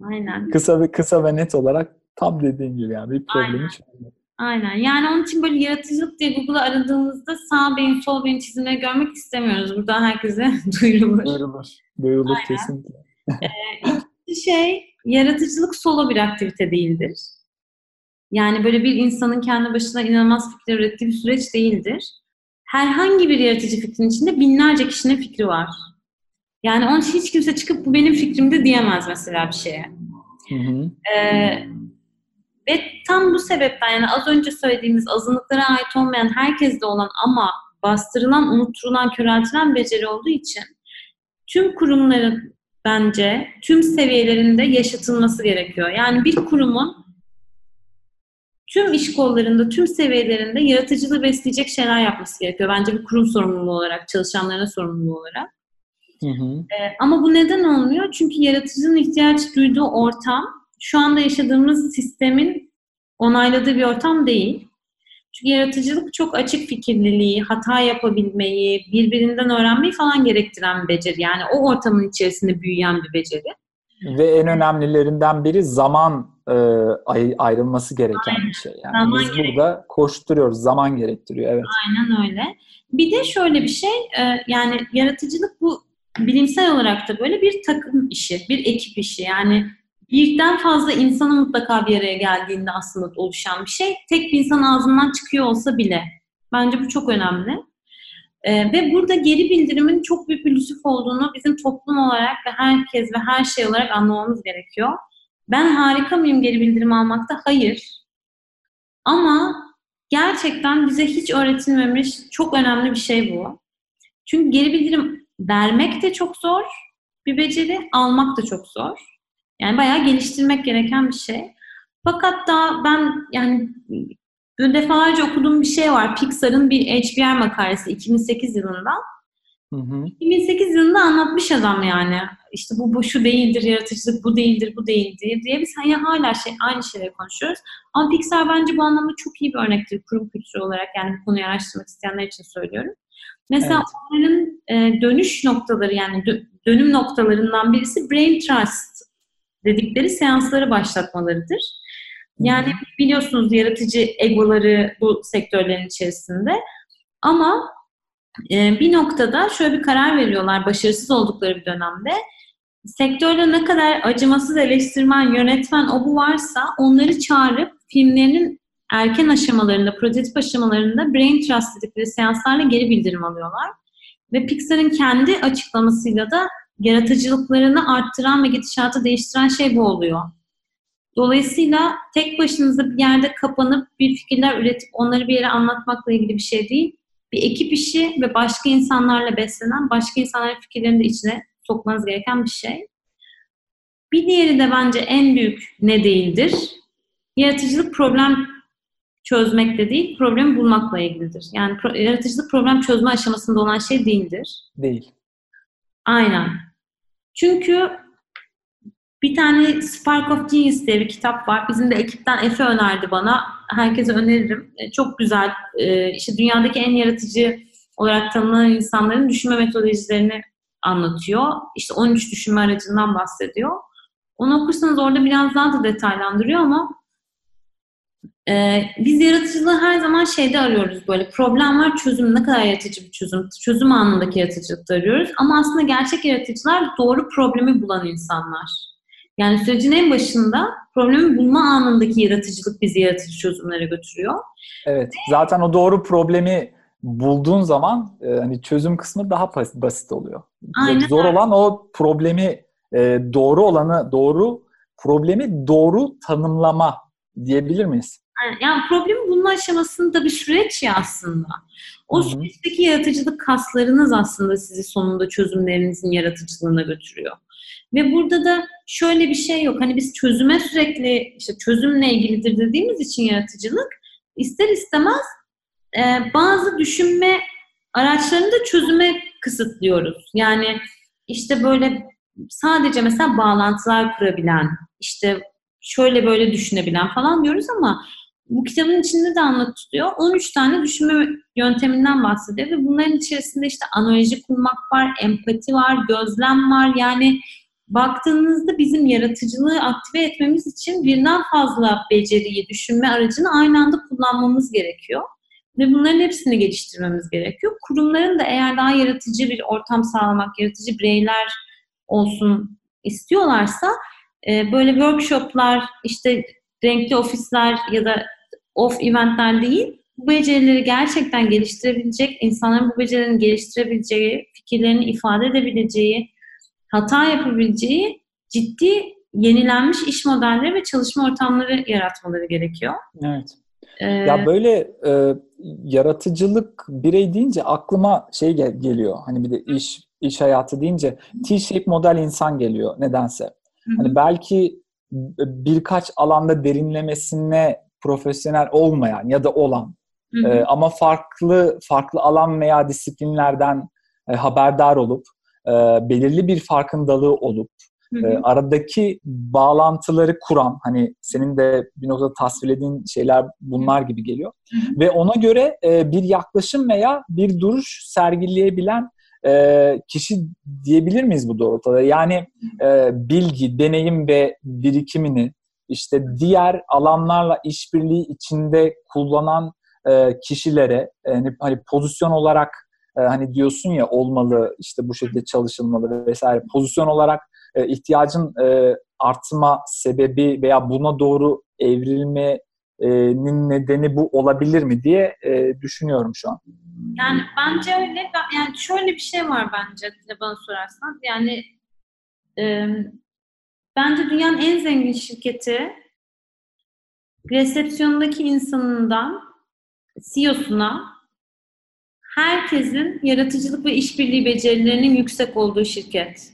Aynen. Kısa ve kısa ve net olarak tam dediğin gibi yani bir problemi çözmek. Aynen. Yani onun için böyle yaratıcılık diye Google'a aradığımızda sağ beyin, sol beyin çizimleri görmek istemiyoruz. Buradan herkese *laughs* duyurulur. Duyurulur. Duyurulur Aynen. kesinlikle. ee, şey yaratıcılık solo bir aktivite değildir. Yani böyle bir insanın kendi başına inanılmaz fikir ürettiği bir süreç değildir. Herhangi bir yaratıcı fikrin içinde binlerce kişinin fikri var. Yani onun için hiç kimse çıkıp bu benim fikrimde diyemez mesela bir şeye. Hı hı. Ee, Ve tam bu sebepten yani az önce söylediğimiz azınlıklara ait olmayan herkeste olan ama bastırılan, unutturulan, köreltilen beceri olduğu için tüm kurumların bence tüm seviyelerinde yaşatılması gerekiyor. Yani bir kurumun tüm iş kollarında, tüm seviyelerinde yaratıcılığı besleyecek şeyler yapması gerekiyor. Bence bir kurum sorumluluğu olarak, çalışanlarına sorumluluğu olarak. Hı hı. Ee, ama bu neden olmuyor? Çünkü yaratıcının ihtiyaç duyduğu ortam şu anda yaşadığımız sistemin onayladığı bir ortam değil. Çünkü yaratıcılık çok açık fikirliliği, hata yapabilmeyi, birbirinden öğrenmeyi falan gerektiren bir beceri. Yani o ortamın içerisinde büyüyen bir beceri. Ve en önemlilerinden biri zaman e, ayrılması gereken Aynen. bir şey. Yani zaman biz gerek- burada koşturuyoruz, zaman gerektiriyor. Evet. Aynen öyle. Bir de şöyle bir şey, e, yani yaratıcılık bu bilimsel olarak da böyle bir takım işi, bir ekip işi. Yani birden fazla insanın mutlaka bir araya geldiğinde aslında oluşan bir şey. Tek bir insan ağzından çıkıyor olsa bile. Bence bu çok önemli. Ee, ve burada geri bildirimin çok büyük bir lüsuf olduğunu bizim toplum olarak ve herkes ve her şey olarak anlamamız gerekiyor. Ben harika mıyım geri bildirim almakta? Hayır. Ama gerçekten bize hiç öğretilmemiş çok önemli bir şey bu. Çünkü geri bildirim vermek de çok zor bir beceri, almak da çok zor. Yani bayağı geliştirmek gereken bir şey. Fakat da ben yani defalarca okuduğum bir şey var. Pixar'ın bir HBR makalesi 2008 yılında. Hı hı. 2008 yılında anlatmış adam yani. İşte bu bu şu değildir, yaratıcılık bu değildir, bu değildir diye biz hani hala şey aynı şeyleri konuşuyoruz. Ama Pixar bence bu anlamda çok iyi bir örnektir kurum kültürü olarak yani bu konuyu araştırmak isteyenler için söylüyorum. Mesela evet. onların e, dönüş noktaları yani dö- dönüm noktalarından birisi brain trust dedikleri seansları başlatmalarıdır. Yani biliyorsunuz yaratıcı egoları bu sektörlerin içerisinde. Ama e, bir noktada şöyle bir karar veriyorlar başarısız oldukları bir dönemde. Sektörde ne kadar acımasız eleştirmen, yönetmen o bu varsa onları çağırıp filmlerinin erken aşamalarında, prototip aşamalarında brain trust dedikleri seanslarla geri bildirim alıyorlar. Ve Pixar'ın kendi açıklamasıyla da yaratıcılıklarını arttıran ve gidişatı değiştiren şey bu oluyor. Dolayısıyla tek başınıza bir yerde kapanıp bir fikirler üretip onları bir yere anlatmakla ilgili bir şey değil. Bir ekip işi ve başka insanlarla beslenen, başka insanların fikirlerini de içine sokmanız gereken bir şey. Bir diğeri de bence en büyük ne değildir? Yaratıcılık problem çözmekte değil, problemi bulmakla ilgilidir. Yani pro- yaratıcılık problem çözme aşamasında olan şey değildir. Değil. Aynen. Çünkü bir tane Spark of Genius diye bir kitap var. Bizim de ekipten Efe önerdi bana. Herkese öneririm. E, çok güzel. E, işte dünyadaki en yaratıcı olarak tanınan insanların düşünme metodolojilerini anlatıyor. İşte 13 düşünme aracından bahsediyor. Onu okursanız orada biraz daha da detaylandırıyor ama e, biz yaratıcılığı her zaman şeyde arıyoruz böyle problem var çözüm ne kadar yaratıcı bir çözüm çözüm anındaki yaratıcılıkta arıyoruz ama aslında gerçek yaratıcılar doğru problemi bulan insanlar. Yani sürecin en başında problemi bulma anındaki yaratıcılık bizi yaratıcı çözümlere götürüyor. Evet. Zaten o doğru problemi bulduğun zaman e, hani çözüm kısmı daha basit oluyor. Aynen. Zor olan o problemi e, doğru olanı doğru problemi doğru tanımlama diyebilir miyiz? Yani problemi bulma aşamasında bir süreç ya aslında. O Hı-hı. süreçteki yaratıcılık kaslarınız aslında sizi sonunda çözümlerinizin yaratıcılığına götürüyor. Ve burada da şöyle bir şey yok. Hani biz çözüme sürekli işte çözümle ilgilidir dediğimiz için yaratıcılık ister istemez e, bazı düşünme araçlarını da çözüme kısıtlıyoruz. Yani işte böyle sadece mesela bağlantılar kurabilen, işte şöyle böyle düşünebilen falan diyoruz ama bu kitabın içinde de anlatılıyor. 13 tane düşünme yönteminden bahsediyor ve bunların içerisinde işte analoji kurmak var, empati var, gözlem var. Yani baktığınızda bizim yaratıcılığı aktive etmemiz için birden fazla beceriyi, düşünme aracını aynı anda kullanmamız gerekiyor. Ve bunların hepsini geliştirmemiz gerekiyor. Kurumların da eğer daha yaratıcı bir ortam sağlamak, yaratıcı bireyler olsun istiyorlarsa e, böyle workshoplar, işte renkli ofisler ya da off eventler değil, bu becerileri gerçekten geliştirebilecek, insanların bu becerilerini geliştirebileceği, fikirlerini ifade edebileceği, hata yapabileceği ciddi yenilenmiş iş modelleri ve çalışma ortamları yaratmaları gerekiyor. Evet. Ee, ya böyle e, yaratıcılık birey deyince aklıma şey gel- geliyor. Hani bir de iş iş hayatı deyince T-shape model insan geliyor nedense. Hani belki birkaç alanda derinlemesine profesyonel olmayan ya da olan e, ama farklı farklı alan veya disiplinlerden e, haberdar olup e, belirli bir farkındalığı olup Hı hı. aradaki bağlantıları kuran hani senin de bir noktada tasvirlediğin şeyler bunlar gibi geliyor. Hı hı. Ve ona göre bir yaklaşım veya bir duruş sergileyebilen kişi diyebilir miyiz bu doğrultuda? Yani bilgi, deneyim ve birikimini işte diğer alanlarla işbirliği içinde kullanan kişilere hani, hani pozisyon olarak hani diyorsun ya olmalı işte bu şekilde çalışılmalı vesaire pozisyon olarak e, ihtiyacın e, artma sebebi veya buna doğru evrilmenin nedeni bu olabilir mi diye e, düşünüyorum şu an. Yani bence öyle. Yani şöyle bir şey var bence bana sorarsan. Yani e, bence dünyanın en zengin şirketi resepsiyondaki insanından CEO'suna herkesin yaratıcılık ve işbirliği becerilerinin yüksek olduğu şirket.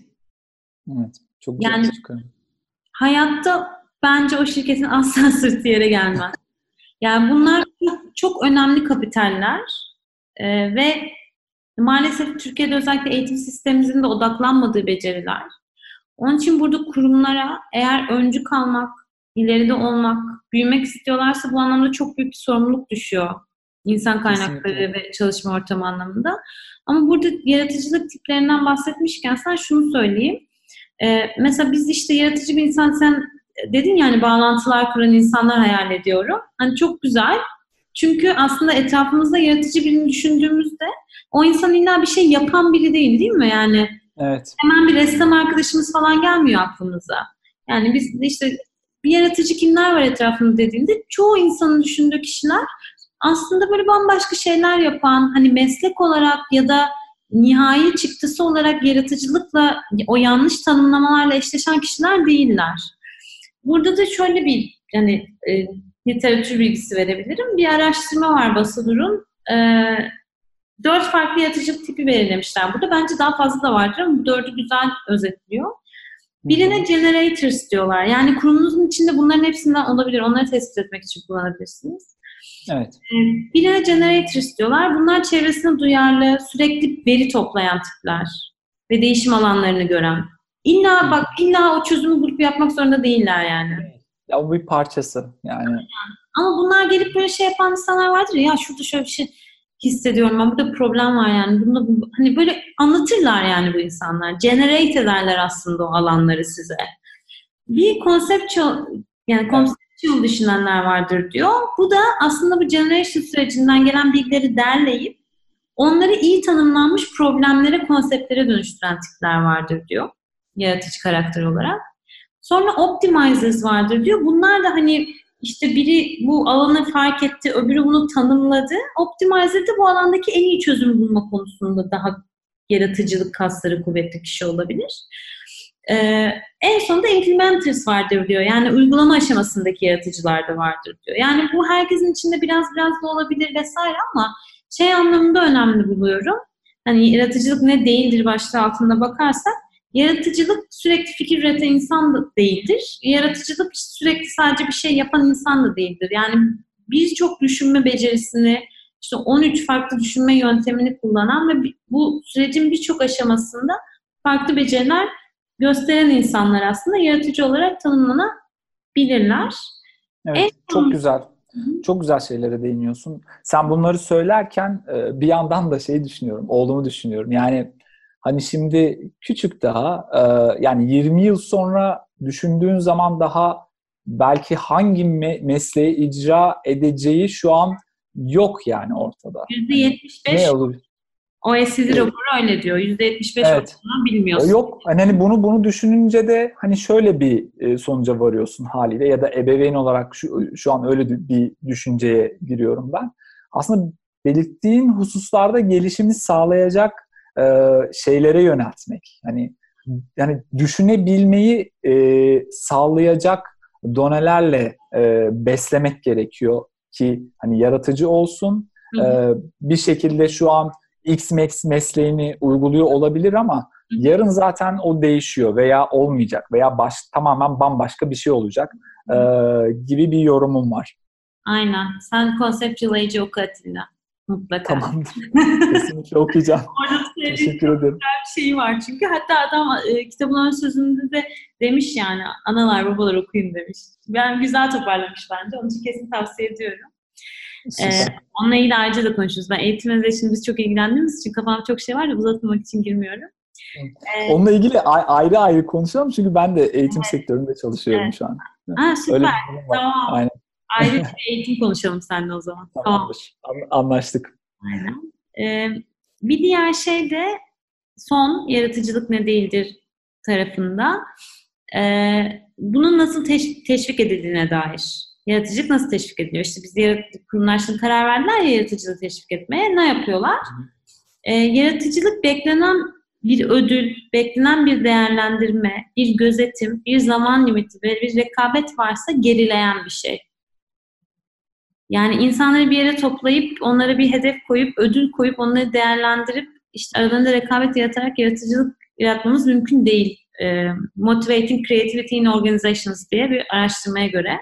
Evet. Çok güzel yani, çıkarım. Hayatta bence o şirketin asla *laughs* sırtı yere gelmez. Yani bunlar çok, çok önemli kapitaller ee, ve maalesef Türkiye'de özellikle eğitim sistemimizin de odaklanmadığı beceriler. Onun için burada kurumlara eğer öncü kalmak, ileride olmak, büyümek istiyorlarsa bu anlamda çok büyük bir sorumluluk düşüyor. İnsan kaynakları Kesinlikle. ve çalışma ortamı anlamında. Ama burada yaratıcılık tiplerinden bahsetmişken sen şunu söyleyeyim. Ee, mesela biz işte yaratıcı bir insan sen dedin yani bağlantılar kuran insanlar hayal ediyorum. Hani çok güzel. Çünkü aslında etrafımızda yaratıcı birini düşündüğümüzde o insan illa bir şey yapan biri değil değil mi? Yani evet. hemen bir ressam arkadaşımız falan gelmiyor aklımıza. Yani biz işte bir yaratıcı kimler var etrafında dediğinde çoğu insanın düşündüğü kişiler aslında böyle bambaşka şeyler yapan hani meslek olarak ya da nihai çıktısı olarak yaratıcılıkla o yanlış tanımlamalarla eşleşen kişiler değiller. Burada da şöyle bir yani e, literatür bilgisi verebilirim. Bir araştırma var Basadur'un. E, dört farklı yaratıcılık tipi belirlemişler. Burada bence daha fazla da vardır ama bu dördü güzel özetliyor. Birine generators diyorlar. Yani kurumunuzun içinde bunların hepsinden olabilir. Onları tespit etmek için kullanabilirsiniz. Evet. Ee, birine generator istiyorlar. Bunlar çevresine duyarlı, sürekli veri toplayan tipler ve değişim alanlarını gören. İlla bak illa o çözümü bulup yapmak zorunda değiller yani. Ya o bir parçası yani. Ama bunlar gelip böyle şey yapan insanlar vardır ya şurada şöyle bir şey hissediyorum ama burada problem var yani. Bunda, hani böyle anlatırlar yani bu insanlar. Generate ederler aslında o alanları size. Bir konsept yani konsept yıl düşünenler vardır diyor. Bu da aslında bu generation sürecinden gelen bilgileri derleyip onları iyi tanımlanmış problemlere, konseptlere dönüştüren tipler vardır diyor. Yaratıcı karakter olarak. Sonra optimizers vardır diyor. Bunlar da hani işte biri bu alanı fark etti, öbürü bunu tanımladı. Optimizer de bu alandaki en iyi çözüm bulma konusunda daha yaratıcılık kasları kuvvetli kişi olabilir. Ee, en sonunda implementers vardır diyor. Yani uygulama aşamasındaki yaratıcılar da vardır diyor. Yani bu herkesin içinde biraz biraz da olabilir vesaire ama şey anlamında önemli buluyorum. Hani yaratıcılık ne değildir başta altında bakarsak yaratıcılık sürekli fikir üreten insan da değildir. Yaratıcılık sürekli sadece bir şey yapan insan da değildir. Yani birçok düşünme becerisini, işte 13 farklı düşünme yöntemini kullanan ve bu sürecin birçok aşamasında farklı beceriler gösteren insanlar aslında yaratıcı olarak tanımlanabilirler. Evet, en çok güzel. Çok güzel şeylere değiniyorsun. Sen bunları söylerken e, bir yandan da şey düşünüyorum, oğlumu düşünüyorum. Yani hani şimdi küçük daha, e, yani 20 yıl sonra düşündüğün zaman daha belki hangi mesleği icra edeceği şu an yok yani ortada. %75 ne olur? OECD evet. raporu öyle diyor. %75 evet. bilmiyorsun. Yok hani bunu bunu düşününce de hani şöyle bir e, sonuca varıyorsun haliyle ya da ebeveyn olarak şu, şu an öyle bir düşünceye giriyorum ben. Aslında belirttiğin hususlarda gelişimi sağlayacak e, şeylere yöneltmek. Hani yani düşünebilmeyi e, sağlayacak donelerle e, beslemek gerekiyor ki hani yaratıcı olsun. E, bir şekilde şu an X-Max mesleğini uyguluyor olabilir ama yarın zaten o değişiyor veya olmayacak veya baş, tamamen bambaşka bir şey olacak e, gibi bir yorumum var. Aynen. Sen Conceptual oku Atilla. Mutlaka. Tamam. *laughs* Kesinlikle okuyacağım. Orada Teşekkür ederim. bir şey var çünkü. Hatta adam e, kitabın ön sözünde de demiş yani analar babalar okuyun demiş. Yani güzel toparlamış bence. Onun için kesin tavsiye ediyorum. Ee, onunla ilgili ayrıca da konuşuruz. Ben eğitimle şimdi biz çok ilgilendiğimiz için kafam çok şey var da uzatmamak için girmiyorum. Ee, Onunla ilgili ayrı ayrı konuşalım çünkü ben de eğitim evet. sektöründe çalışıyorum evet. şu an. Ha, süper. Öyle tamam. Aynen. Ayrı bir eğitim konuşalım seninle o zaman. Tamamdır. Tamam. Anlaştık. Aynen. Ee, bir diğer şey de son yaratıcılık ne değildir tarafında. Ee, bunun nasıl teş- teşvik edildiğine dair. Yaratıcılık nasıl teşvik ediliyor? İşte biz yaratıcılık kurumlar şimdi karar verdiler ya yaratıcılığı teşvik etmeye. Ne yapıyorlar? Ee, yaratıcılık beklenen bir ödül, beklenen bir değerlendirme, bir gözetim, bir zaman limiti ve bir rekabet varsa gerileyen bir şey. Yani insanları bir yere toplayıp onlara bir hedef koyup ödül koyup onları değerlendirip işte aralarında rekabet yaratarak yaratıcılık yaratmamız mümkün değil. E, Motivating Creativity in Organizations diye bir araştırmaya göre.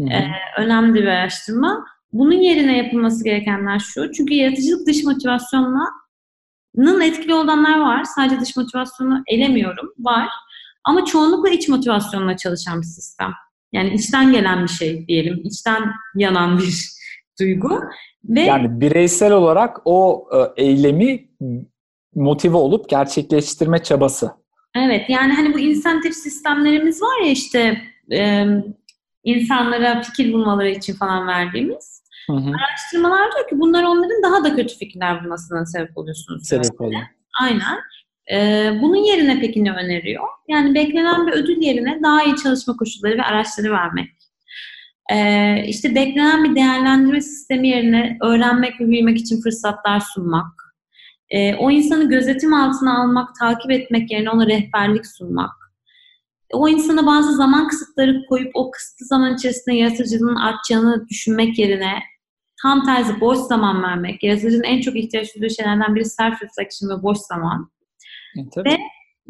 E, önemli bir araştırma. Bunun yerine yapılması gerekenler şu. Çünkü yaratıcılık dış motivasyonla nın etkili olanlar var. Sadece dış motivasyonu elemiyorum. Var. Ama çoğunlukla iç motivasyonla çalışan bir sistem. Yani içten gelen bir şey diyelim. içten yanan bir *laughs* duygu. Ve yani bireysel olarak o e, eylemi motive olup gerçekleştirme çabası. Evet yani hani bu insentif sistemlerimiz var ya işte e, insanlara fikir bulmaları için falan verdiğimiz. Hı hı. Araştırmalar diyor ki bunlar onların daha da kötü fikirler bulmasına sebep oluyorsunuz. Sebep oluyor. Aynen. Bunun yerine peki ne öneriyor? Yani beklenen bir ödül yerine daha iyi çalışma koşulları ve araçları vermek. Ee, işte beklenen bir değerlendirme sistemi yerine öğrenmek ve büyümek için fırsatlar sunmak. O insanı gözetim altına almak, takip etmek yerine ona rehberlik sunmak. O insana bazı zaman kısıtları koyup o kısıtlı zaman içerisinde yaratıcılığın artacağını düşünmek yerine tam tersi boş zaman vermek. Yaratıcının en çok ihtiyaç duyduğu şeylerden biri self-reflection ve boş zaman. E, Ve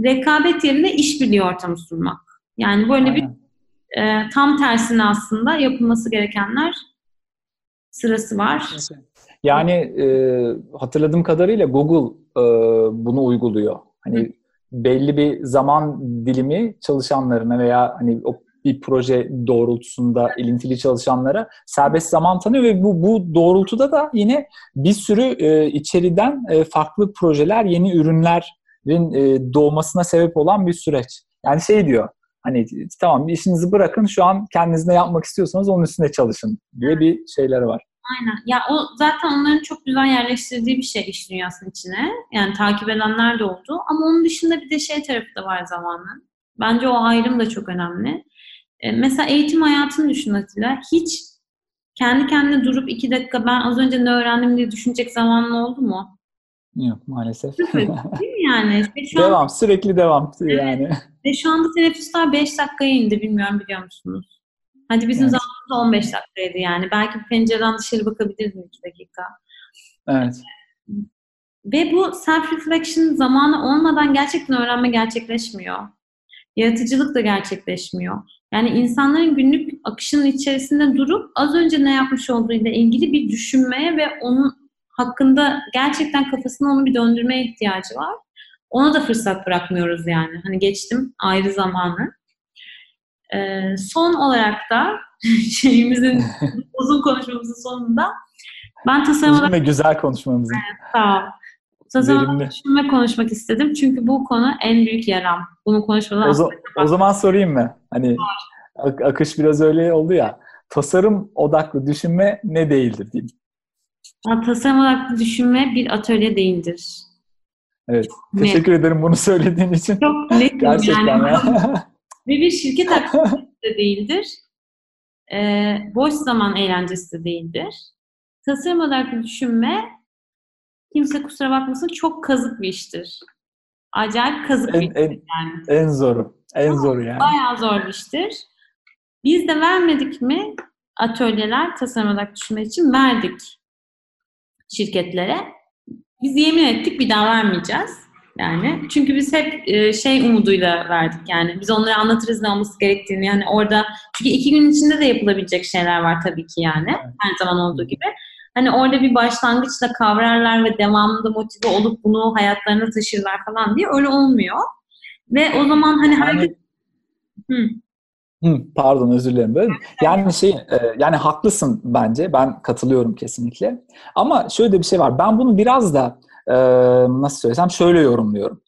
rekabet yerine işbirliği ortamı sunmak. Yani böyle Aynen. bir e, tam tersine aslında yapılması gerekenler sırası var. Yani e, hatırladığım kadarıyla Google e, bunu uyguluyor. Hani Hı. belli bir zaman dilimi çalışanlarına veya hani o bir proje doğrultusunda ilintili çalışanlara serbest zaman tanıyor ve bu bu doğrultuda da yine bir sürü e, içeriden e, farklı projeler, yeni ürünler doğmasına sebep olan bir süreç. Yani şey diyor hani tamam işinizi bırakın şu an kendiniz ne yapmak istiyorsanız onun üstüne çalışın diye bir şeyleri var. Aynen. Ya o zaten onların çok güzel yerleştirdiği bir şey iş dünyasının içine. Yani takip edenler de oldu. Ama onun dışında bir de şey tarafı da var zamanın. Bence o ayrım da çok önemli. E, mesela eğitim hayatını düşün Atilla. Hiç kendi kendine durup iki dakika ben az önce ne öğrendim diye düşünecek zamanın oldu mu? Yok maalesef. Değil mi *laughs* yani? Ve şu devam, an, sürekli devam evet. yani. Ve şu anda teneffüsler 5 dakikaya indi bilmiyorum biliyor musunuz? Hadi bizim evet. zamanımızda 15 dakikaydı yani. Belki pencereden dışarı bakabilirdim 2 dakika. Evet. Ve bu self-reflection zamanı olmadan gerçekten öğrenme gerçekleşmiyor. Yaratıcılık da gerçekleşmiyor. Yani insanların günlük akışının içerisinde durup az önce ne yapmış olduğuyla ilgili bir düşünmeye ve onun hakkında gerçekten kafasına onu bir döndürmeye ihtiyacı var. Ona da fırsat bırakmıyoruz yani. Hani geçtim ayrı zamanı. Ee, son olarak da *laughs* şeyimizin *laughs* uzun konuşmamızın sonunda ben tasarım olarak... ve güzel konuşmamızın. Evet, sağ ol. Tasarım düşünme konuşmak istedim. Çünkü bu konu en büyük yaram. Bunu konuşmadan o, zo- o zaman sorayım mı? Hani ak- akış biraz öyle oldu ya. Tasarım odaklı düşünme ne değildir diyeyim. Tasarım odaklı düşünme bir atölye değildir. Evet. Çok Teşekkür net. ederim bunu söylediğin için. Çok netim Gerçekten yani. Ya. *laughs* Ve bir şirket *laughs* aktivitesi de değildir. Ee, boş zaman eğlencesi de değildir. Tasarım odaklı düşünme kimse kusura bakmasın çok kazık bir iştir. acayip kazık en, bir en, yani. En zoru. En Ama zoru yani. Bayağı zor bir iştir. Biz de vermedik mi atölyeler tasarım olarak düşünme için verdik şirketlere. Biz yemin ettik bir daha vermeyeceğiz. Yani çünkü biz hep e, şey umuduyla verdik yani. Biz onlara anlatırız ne olması gerektiğini. Yani orada çünkü iki gün içinde de yapılabilecek şeyler var tabii ki yani. Her zaman olduğu gibi. Hani orada bir başlangıçla kavrarlar ve devamında motive olup bunu hayatlarına taşırlar falan diye öyle olmuyor. Ve o zaman hani herkes... Yani... Hı. Pardon özür dilerim böyle. Yani şey e, yani haklısın bence. Ben katılıyorum kesinlikle. Ama şöyle de bir şey var. Ben bunu biraz da e, nasıl söylesem şöyle yorumluyorum.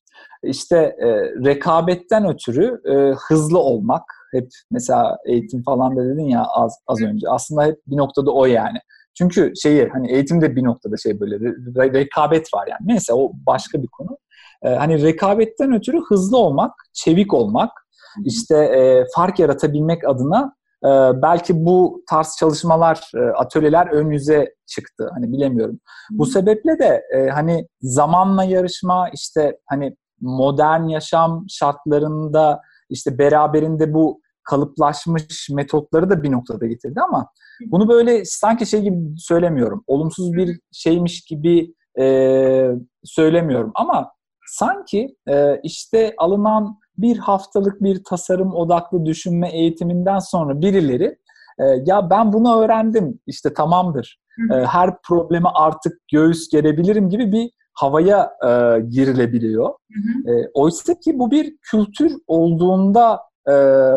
İşte e, rekabetten ötürü e, hızlı olmak hep mesela eğitim falan da dedin ya az az önce. Aslında hep bir noktada o yani. Çünkü şeyi hani eğitimde bir noktada şey böyle re- rekabet var yani. Neyse o başka bir konu. E, hani rekabetten ötürü hızlı olmak, çevik olmak, işte e, fark yaratabilmek adına e, belki bu tarz çalışmalar, e, atölyeler ön yüze çıktı. Hani bilemiyorum. Bu sebeple de e, hani zamanla yarışma, işte hani modern yaşam şartlarında işte beraberinde bu kalıplaşmış metotları da bir noktada getirdi ama bunu böyle sanki şey gibi söylemiyorum. Olumsuz bir şeymiş gibi e, söylemiyorum ama sanki e, işte alınan bir haftalık bir tasarım odaklı düşünme eğitiminden sonra birileri e, ya ben bunu öğrendim işte tamamdır. E, her probleme artık göğüs gerebilirim gibi bir havaya e, girilebiliyor. Hı hı. E, oysa ki bu bir kültür olduğunda e,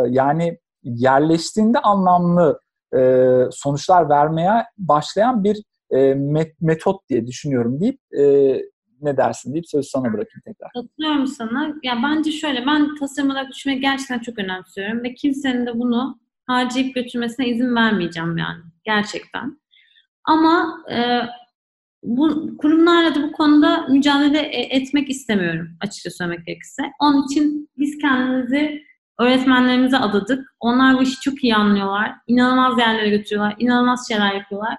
yani yerleştiğinde anlamlı e, sonuçlar vermeye başlayan bir e, met, metot diye düşünüyorum deyip e, ne dersin deyip sözü sana bırakayım tekrar. Katılıyorum sana. Ya bence şöyle ben tasarım olarak düşünmeyi gerçekten çok önemsiyorum ve kimsenin de bunu harcayıp götürmesine izin vermeyeceğim yani gerçekten. Ama e, bu kurumlarla da bu konuda mücadele e, etmek istemiyorum açıkça söylemek gerekirse. Onun için biz kendimizi öğretmenlerimize adadık. Onlar bu işi çok iyi anlıyorlar. İnanılmaz yerlere götürüyorlar. İnanılmaz şeyler yapıyorlar.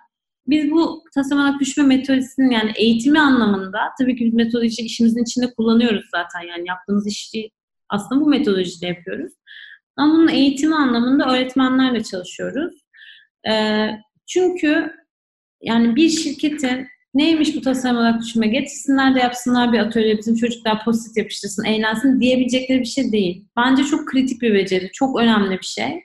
Biz bu tasarım olarak düşme metodisinin yani eğitimi anlamında tabii ki biz metodoloji işimizin içinde kullanıyoruz zaten. Yani yaptığımız işi aslında bu metodolojide yapıyoruz. Ama bunun eğitimi anlamında öğretmenlerle çalışıyoruz. Ee, çünkü yani bir şirketin neymiş bu tasarım olarak düşünme getirsinler de yapsınlar bir atölye bizim çocuklar pozitif yapıştırsın, eğlensin diyebilecekleri bir şey değil. Bence çok kritik bir beceri, çok önemli bir şey.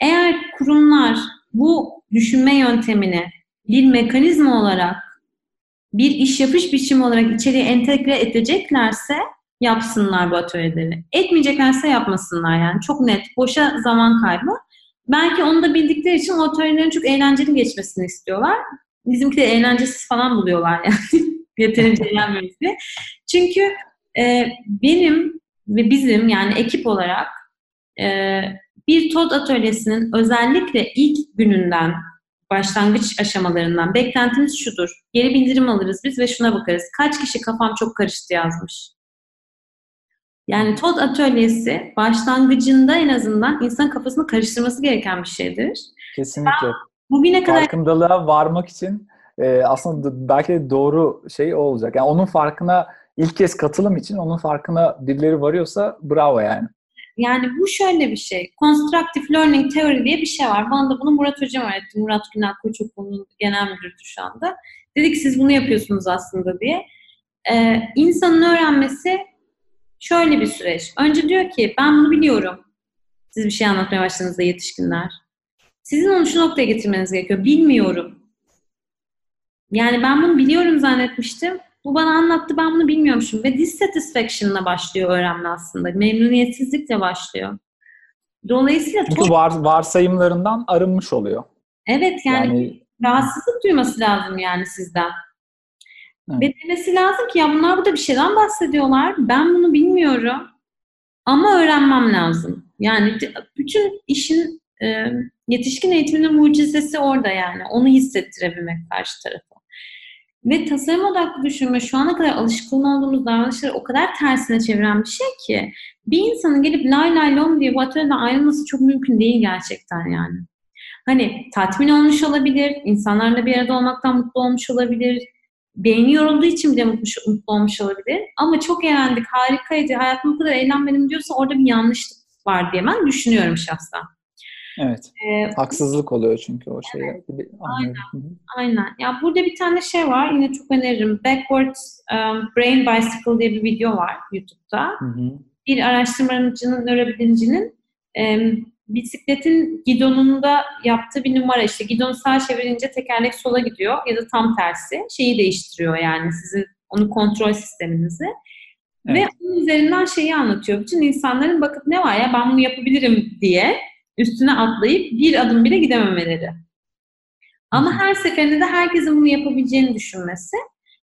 Eğer kurumlar bu düşünme yöntemini bir mekanizma olarak bir iş yapış biçimi olarak içeriye entegre edeceklerse yapsınlar bu atölyeleri. Etmeyeceklerse yapmasınlar yani. Çok net. Boşa zaman kaybı. Belki onu da bildikleri için o atölyelerin çok eğlenceli geçmesini istiyorlar. Bizimki de eğlencesiz falan buluyorlar yani. *laughs* Yeterince eğlenmeyiz diye. Çünkü e, benim ve bizim yani ekip olarak e, bir TOD atölyesinin özellikle ilk gününden başlangıç aşamalarından beklentimiz şudur. Geri bildirim alırız biz ve şuna bakarız. Kaç kişi kafam çok karıştı yazmış. Yani TOD atölyesi başlangıcında en azından insan kafasını karıştırması gereken bir şeydir. Kesinlikle. Ben bugüne kadar farkındalığa varmak için e, aslında belki de doğru şey o olacak. Yani onun farkına ilk kez katılım için onun farkına birileri varıyorsa bravo yani. Yani bu şöyle bir şey. Constructive Learning Theory diye bir şey var. Bana da bunu Murat Hocam öğretti. Murat Günal Koçokul'un genel müdürü şu anda. Dedik siz bunu yapıyorsunuz aslında diye. Ee, insanın öğrenmesi şöyle bir süreç. Önce diyor ki ben bunu biliyorum. Siz bir şey anlatmaya başladığınızda yetişkinler. Sizin onu şu noktaya getirmeniz gerekiyor. Bilmiyorum. Yani ben bunu biliyorum zannetmiştim. Bu bana anlattı ben bunu bilmiyormuşum. Ve dissatisfaction'la başlıyor öğrenme aslında. Memnuniyetsizlikle başlıyor. Dolayısıyla Çünkü var, varsayımlarından arınmış oluyor. Evet yani, yani rahatsızlık duyması lazım yani sizden. Evet. Ve demesi lazım ki ya bunlar burada bir şeyden bahsediyorlar. Ben bunu bilmiyorum. Ama öğrenmem lazım. Yani bütün işin e, yetişkin eğitiminin mucizesi orada yani. Onu hissettirebilmek karşı tarafa. Ve tasarım odaklı düşünme şu ana kadar alışkın olduğumuz davranışları o kadar tersine çeviren bir şey ki bir insanın gelip lay lay lom diye bu atölyeden ayrılması çok mümkün değil gerçekten yani. Hani tatmin olmuş olabilir, insanlarla bir arada olmaktan mutlu olmuş olabilir, beyni yorulduğu için bile mutlu, olmuş olabilir. Ama çok eğlendik, harikaydı, hayatım bu kadar eğlenmedim diyorsa orada bir yanlışlık var diye ben düşünüyorum şahsen. Evet. Ee, Haksızlık oluyor çünkü o şeye. Evet. Aynen. Aynen. Ya burada bir tane şey var. Yine çok öneririm. Backwards um, Brain Bicycle diye bir video var YouTube'da. Hı hı. Bir araştırmacının, nörobilimcinin um, bisikletin gidonunda yaptığı bir numara işte gidonu sağa çevirince tekerlek sola gidiyor ya da tam tersi şeyi değiştiriyor yani sizin onu kontrol sisteminizi. Evet. Ve onun üzerinden şeyi anlatıyor. Bütün insanların bakıp ne var ya ben bunu yapabilirim diye üstüne atlayıp bir adım bile gidememeleri. Ama her seferinde de herkesin bunu yapabileceğini düşünmesi.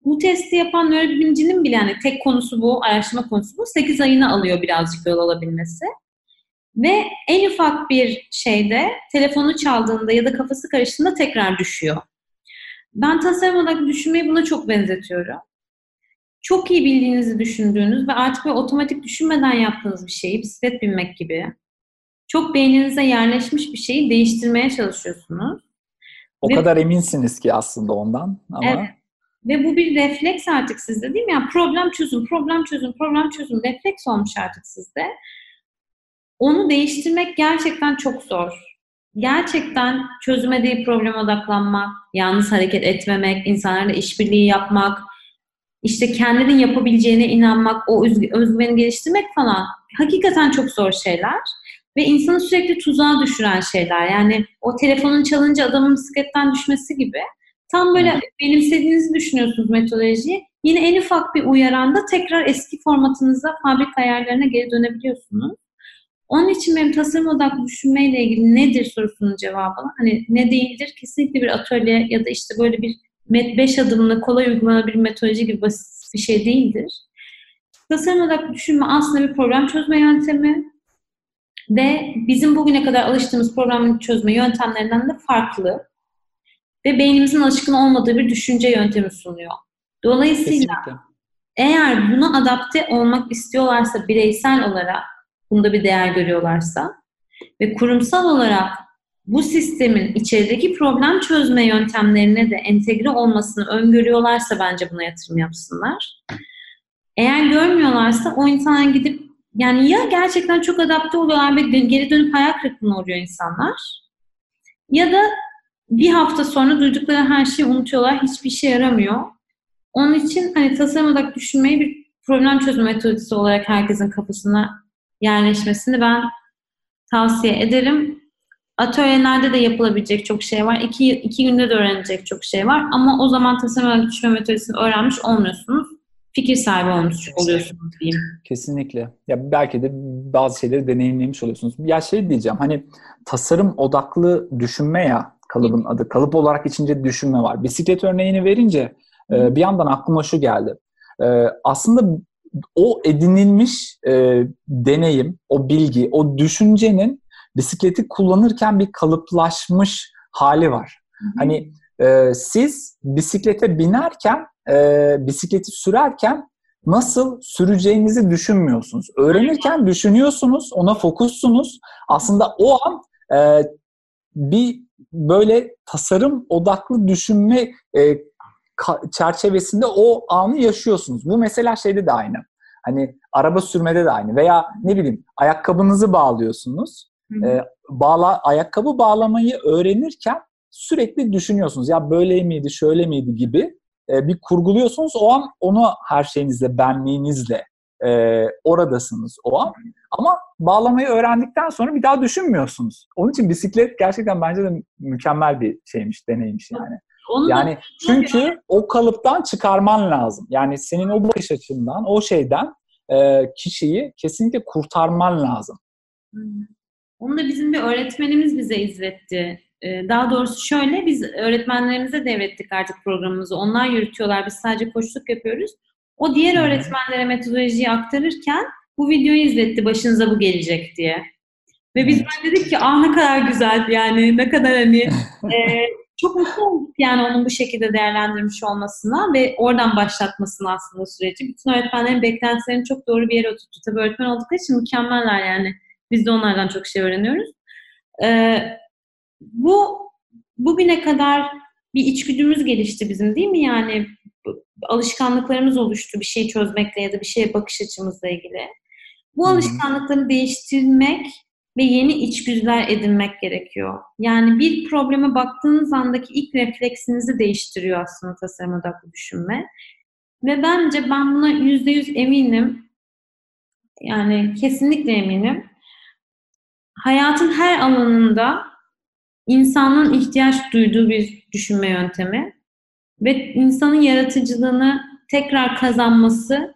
Bu testi yapan nörobilimcinin bile yani tek konusu bu, araştırma konusu bu. 8 ayını alıyor birazcık yol alabilmesi. Ve en ufak bir şeyde telefonu çaldığında ya da kafası karıştığında tekrar düşüyor. Ben tasarım olarak düşünmeyi buna çok benzetiyorum. Çok iyi bildiğinizi düşündüğünüz ve artık böyle otomatik düşünmeden yaptığınız bir şeyi, bisiklet binmek gibi, çok beyninize yerleşmiş bir şeyi değiştirmeye çalışıyorsunuz. O ve, kadar eminsiniz ki aslında ondan ama... Evet. Ve bu bir refleks artık sizde değil mi? Yani problem çözüm, problem çözüm, problem çözüm refleks olmuş artık sizde. Onu değiştirmek gerçekten çok zor. Gerçekten çözüme değil probleme odaklanmak, yalnız hareket etmemek, insanlarla işbirliği yapmak, işte kendinin yapabileceğine inanmak, o özgüveni geliştirmek falan hakikaten çok zor şeyler ve insanı sürekli tuzağa düşüren şeyler. Yani o telefonun çalınca adamın bisikletten düşmesi gibi. Tam böyle benimsediğinizi düşünüyorsunuz metodolojiyi. Yine en ufak bir uyaranda tekrar eski formatınıza, fabrika ayarlarına geri dönebiliyorsunuz. Onun için benim tasarım odaklı düşünmeyle ilgili nedir sorusunun cevabı hani ne değildir? Kesinlikle bir atölye ya da işte böyle bir beş adımlı kolay uygulanabilir metodoloji gibi basit bir şey değildir. Tasarım odaklı düşünme aslında bir problem çözme yöntemi ve bizim bugüne kadar alıştığımız problem çözme yöntemlerinden de farklı ve beynimizin alışkın olmadığı bir düşünce yöntemi sunuyor. Dolayısıyla Kesinlikle. eğer buna adapte olmak istiyorlarsa bireysel olarak bunda bir değer görüyorlarsa ve kurumsal olarak bu sistemin içerideki problem çözme yöntemlerine de entegre olmasını öngörüyorlarsa bence buna yatırım yapsınlar. Eğer görmüyorlarsa o insana gidip yani ya gerçekten çok adapte oluyorlar ve geri dönüp hayal kırıklığına uğruyor insanlar ya da bir hafta sonra duydukları her şeyi unutuyorlar. Hiçbir şey yaramıyor. Onun için hani tasarım odaklı düşünmeyi bir problem çözme metodisi olarak herkesin kafasına yerleşmesini ben tavsiye ederim. Atölyelerde de yapılabilecek çok şey var. İki, iki günde de öğrenecek çok şey var. Ama o zaman tasarım düşünme metodisini öğrenmiş olmuyorsunuz. Fikir sahibi olmuş oluyorsunuz diyeyim. Kesinlikle. Ya belki de bazı şeyleri deneyimlemiş oluyorsunuz. Ya şey diyeceğim hani tasarım odaklı düşünme ya kalıbın adı. Kalıp olarak içince düşünme var. Bisiklet örneğini verince e, bir yandan aklıma şu geldi. E, aslında o edinilmiş e, deneyim, o bilgi, o düşüncenin bisikleti kullanırken bir kalıplaşmış hali var. Hı hı. Hani e, siz bisiklete binerken, e, bisikleti sürerken nasıl süreceğinizi düşünmüyorsunuz. Öğrenirken düşünüyorsunuz, ona fokussunuz. Aslında o an e, bir böyle tasarım odaklı düşünme e, çerçevesinde o anı yaşıyorsunuz. Bu mesela şeyde de aynı. Hani araba sürmede de aynı veya ne bileyim ayakkabınızı bağlıyorsunuz. E, bağla ayakkabı bağlamayı öğrenirken sürekli düşünüyorsunuz. Ya böyle miydi, şöyle miydi gibi e, bir kurguluyorsunuz. O an onu her şeyinizle, benliğinizle e, oradasınız o an. Ama bağlamayı öğrendikten sonra bir daha düşünmüyorsunuz. Onun için bisiklet gerçekten bence de mükemmel bir şeymiş, deneymiş yani. Onu yani çünkü o kalıptan çıkarman lazım. Yani senin o bakış açından, o şeyden e, kişiyi kesinlikle kurtarman lazım. Hmm. Onu da bizim bir öğretmenimiz bize izletti. E, daha doğrusu şöyle, biz öğretmenlerimize devrettik artık programımızı. Onlar yürütüyorlar, biz sadece koçluk yapıyoruz. O diğer öğretmenlere metodolojiyi aktarırken bu videoyu izletti, başınıza bu gelecek diye. Ve biz evet. dedik ki ah ne kadar güzel yani ne kadar hani *laughs* e, çok mutlu olduk yani onun bu şekilde değerlendirmiş olmasına ve oradan başlatmasına aslında süreci. Bütün öğretmenlerin beklentilerini çok doğru bir yere oturttu. Tabii öğretmen oldukları için mükemmeller yani. Biz de onlardan çok şey öğreniyoruz. Ee, bu bugüne kadar bir içgüdümüz gelişti bizim değil mi? Yani alışkanlıklarımız oluştu bir şeyi çözmekle ya da bir şeye bakış açımızla ilgili. Bu alışkanlıkları değiştirmek ve yeni içgüdüler edinmek gerekiyor. Yani bir probleme baktığınız andaki ilk refleksinizi değiştiriyor aslında tasarım odaklı düşünme. Ve bence ben buna yüzde yüz eminim. Yani kesinlikle eminim. Hayatın her alanında insanın ihtiyaç duyduğu bir düşünme yöntemi ve insanın yaratıcılığını tekrar kazanması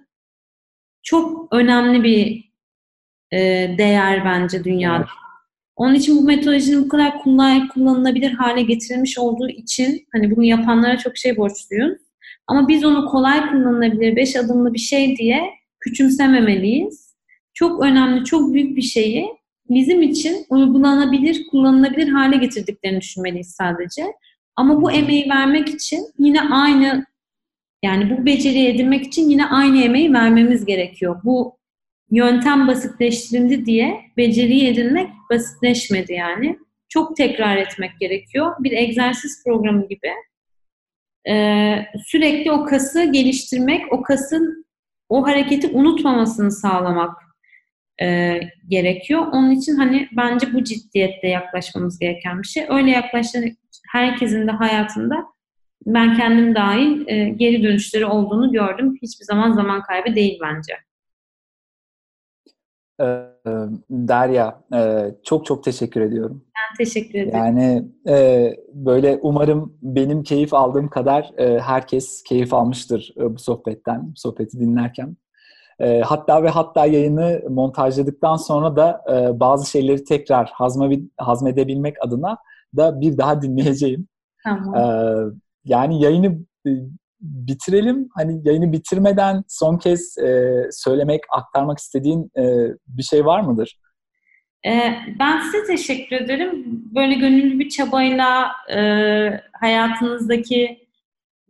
çok önemli bir e, değer bence dünyada. Onun için bu metodolojinin bu kadar kolay kullanılabilir hale getirilmiş olduğu için hani bunu yapanlara çok şey borçluyuz. Ama biz onu kolay kullanılabilir, beş adımlı bir şey diye küçümsememeliyiz. Çok önemli, çok büyük bir şeyi bizim için uygulanabilir, kullanılabilir hale getirdiklerini düşünmeliyiz sadece. Ama bu emeği vermek için yine aynı yani bu beceriyi edinmek için yine aynı emeği vermemiz gerekiyor. Bu yöntem basitleştirildi diye beceriyi edinmek basitleşmedi yani. Çok tekrar etmek gerekiyor. Bir egzersiz programı gibi. Ee, sürekli o kası geliştirmek, o kasın o hareketi unutmamasını sağlamak e, gerekiyor. Onun için hani bence bu ciddiyetle yaklaşmamız gereken bir şey. Öyle yaklaşan herkesin de hayatında ben kendim dahil e, geri dönüşleri olduğunu gördüm. Hiçbir zaman zaman kaybı değil bence. Derya, çok çok teşekkür ediyorum. Ben teşekkür ederim. Yani böyle umarım benim keyif aldığım kadar herkes keyif almıştır bu sohbetten, bu sohbeti dinlerken. Hatta ve hatta yayını montajladıktan sonra da bazı şeyleri tekrar hazmedebilmek adına da bir daha dinleyeceğim. Tamam. Yani yayını bitirelim. Hani yayını bitirmeden son kez e, söylemek, aktarmak istediğin e, bir şey var mıdır? E, ben size teşekkür ederim. Böyle gönüllü bir çabayla e, hayatınızdaki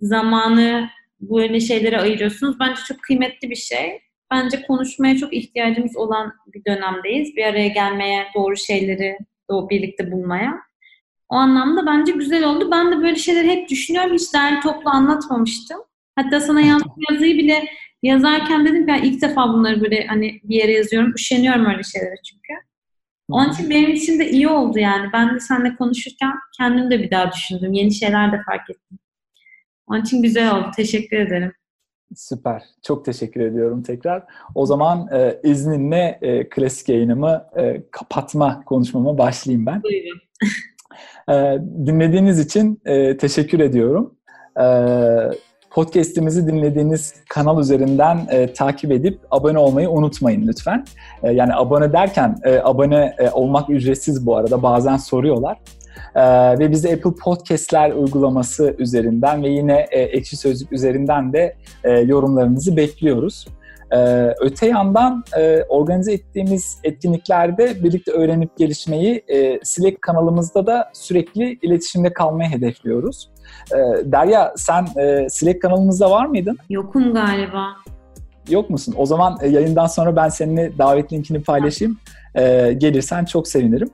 zamanı böyle şeylere ayırıyorsunuz. Bence çok kıymetli bir şey. Bence konuşmaya çok ihtiyacımız olan bir dönemdeyiz. Bir araya gelmeye, doğru şeyleri birlikte bulmaya. O anlamda bence güzel oldu. Ben de böyle şeyler hep düşünüyorum. Hiç derli toplu anlatmamıştım. Hatta sana yazdığım yazıyı bile yazarken dedim ki ilk defa bunları böyle hani bir yere yazıyorum. Üşeniyorum öyle şeylere çünkü. Onun için benim için de iyi oldu yani. Ben de seninle konuşurken kendim de bir daha düşündüm. Yeni şeyler de fark ettim. Onun için güzel oldu. Teşekkür ederim. Süper. Çok teşekkür ediyorum tekrar. O zaman e, izninle e, klasik yayınımı e, kapatma konuşmama başlayayım ben. Buyurun. Ee, dinlediğiniz için e, teşekkür ediyorum. E, podcast'imizi dinlediğiniz kanal üzerinden e, takip edip abone olmayı unutmayın lütfen. E, yani abone derken e, abone e, olmak ücretsiz bu arada bazen soruyorlar. Ee, ve bizi Apple Podcast'ler uygulaması üzerinden ve yine e, Ekşi Sözlük üzerinden de e, yorumlarınızı bekliyoruz. Ee, öte yandan e, organize ettiğimiz etkinliklerde birlikte öğrenip gelişmeyi e, Slack kanalımızda da sürekli iletişimde kalmayı hedefliyoruz. E, Derya sen e, Slack kanalımızda var mıydın? Yokum galiba. Yok musun? O zaman e, yayından sonra ben seninle davet linkini paylaşayım. E, gelirsen çok sevinirim.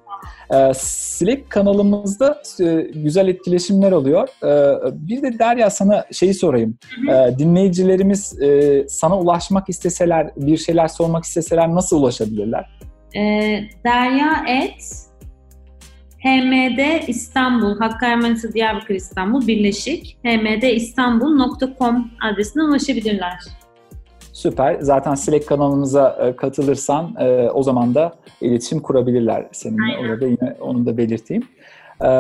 E, Slack kanalımızda e, güzel etkileşimler oluyor. E, bir de Derya sana şeyi sorayım. E, dinleyicilerimiz e, sana ulaşmak isteseler, bir şeyler sormak isteseler nasıl ulaşabilirler? E, Derya et HMD İstanbul, Hakkari Manisa Diyarbakır İstanbul Birleşik hmdistanbul.com adresine ulaşabilirler. Süper. Zaten Slack kanalımıza e, katılırsan e, o zaman da iletişim kurabilirler seninle. Aynen. Orada yine onu da belirteyim. E,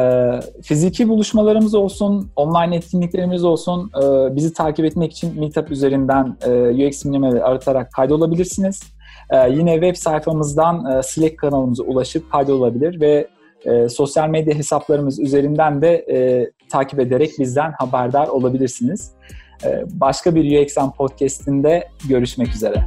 fiziki buluşmalarımız olsun, online etkinliklerimiz olsun. Bizi takip etmek için Meetup üzerinden UX Minimal'i aratarak kaydolabilirsiniz. Yine web sayfamızdan Slack kanalımıza ulaşıp kaydolabilir ve sosyal medya hesaplarımız üzerinden de takip ederek bizden haberdar olabilirsiniz. Ee, başka bir UXM podcast'inde görüşmek üzere.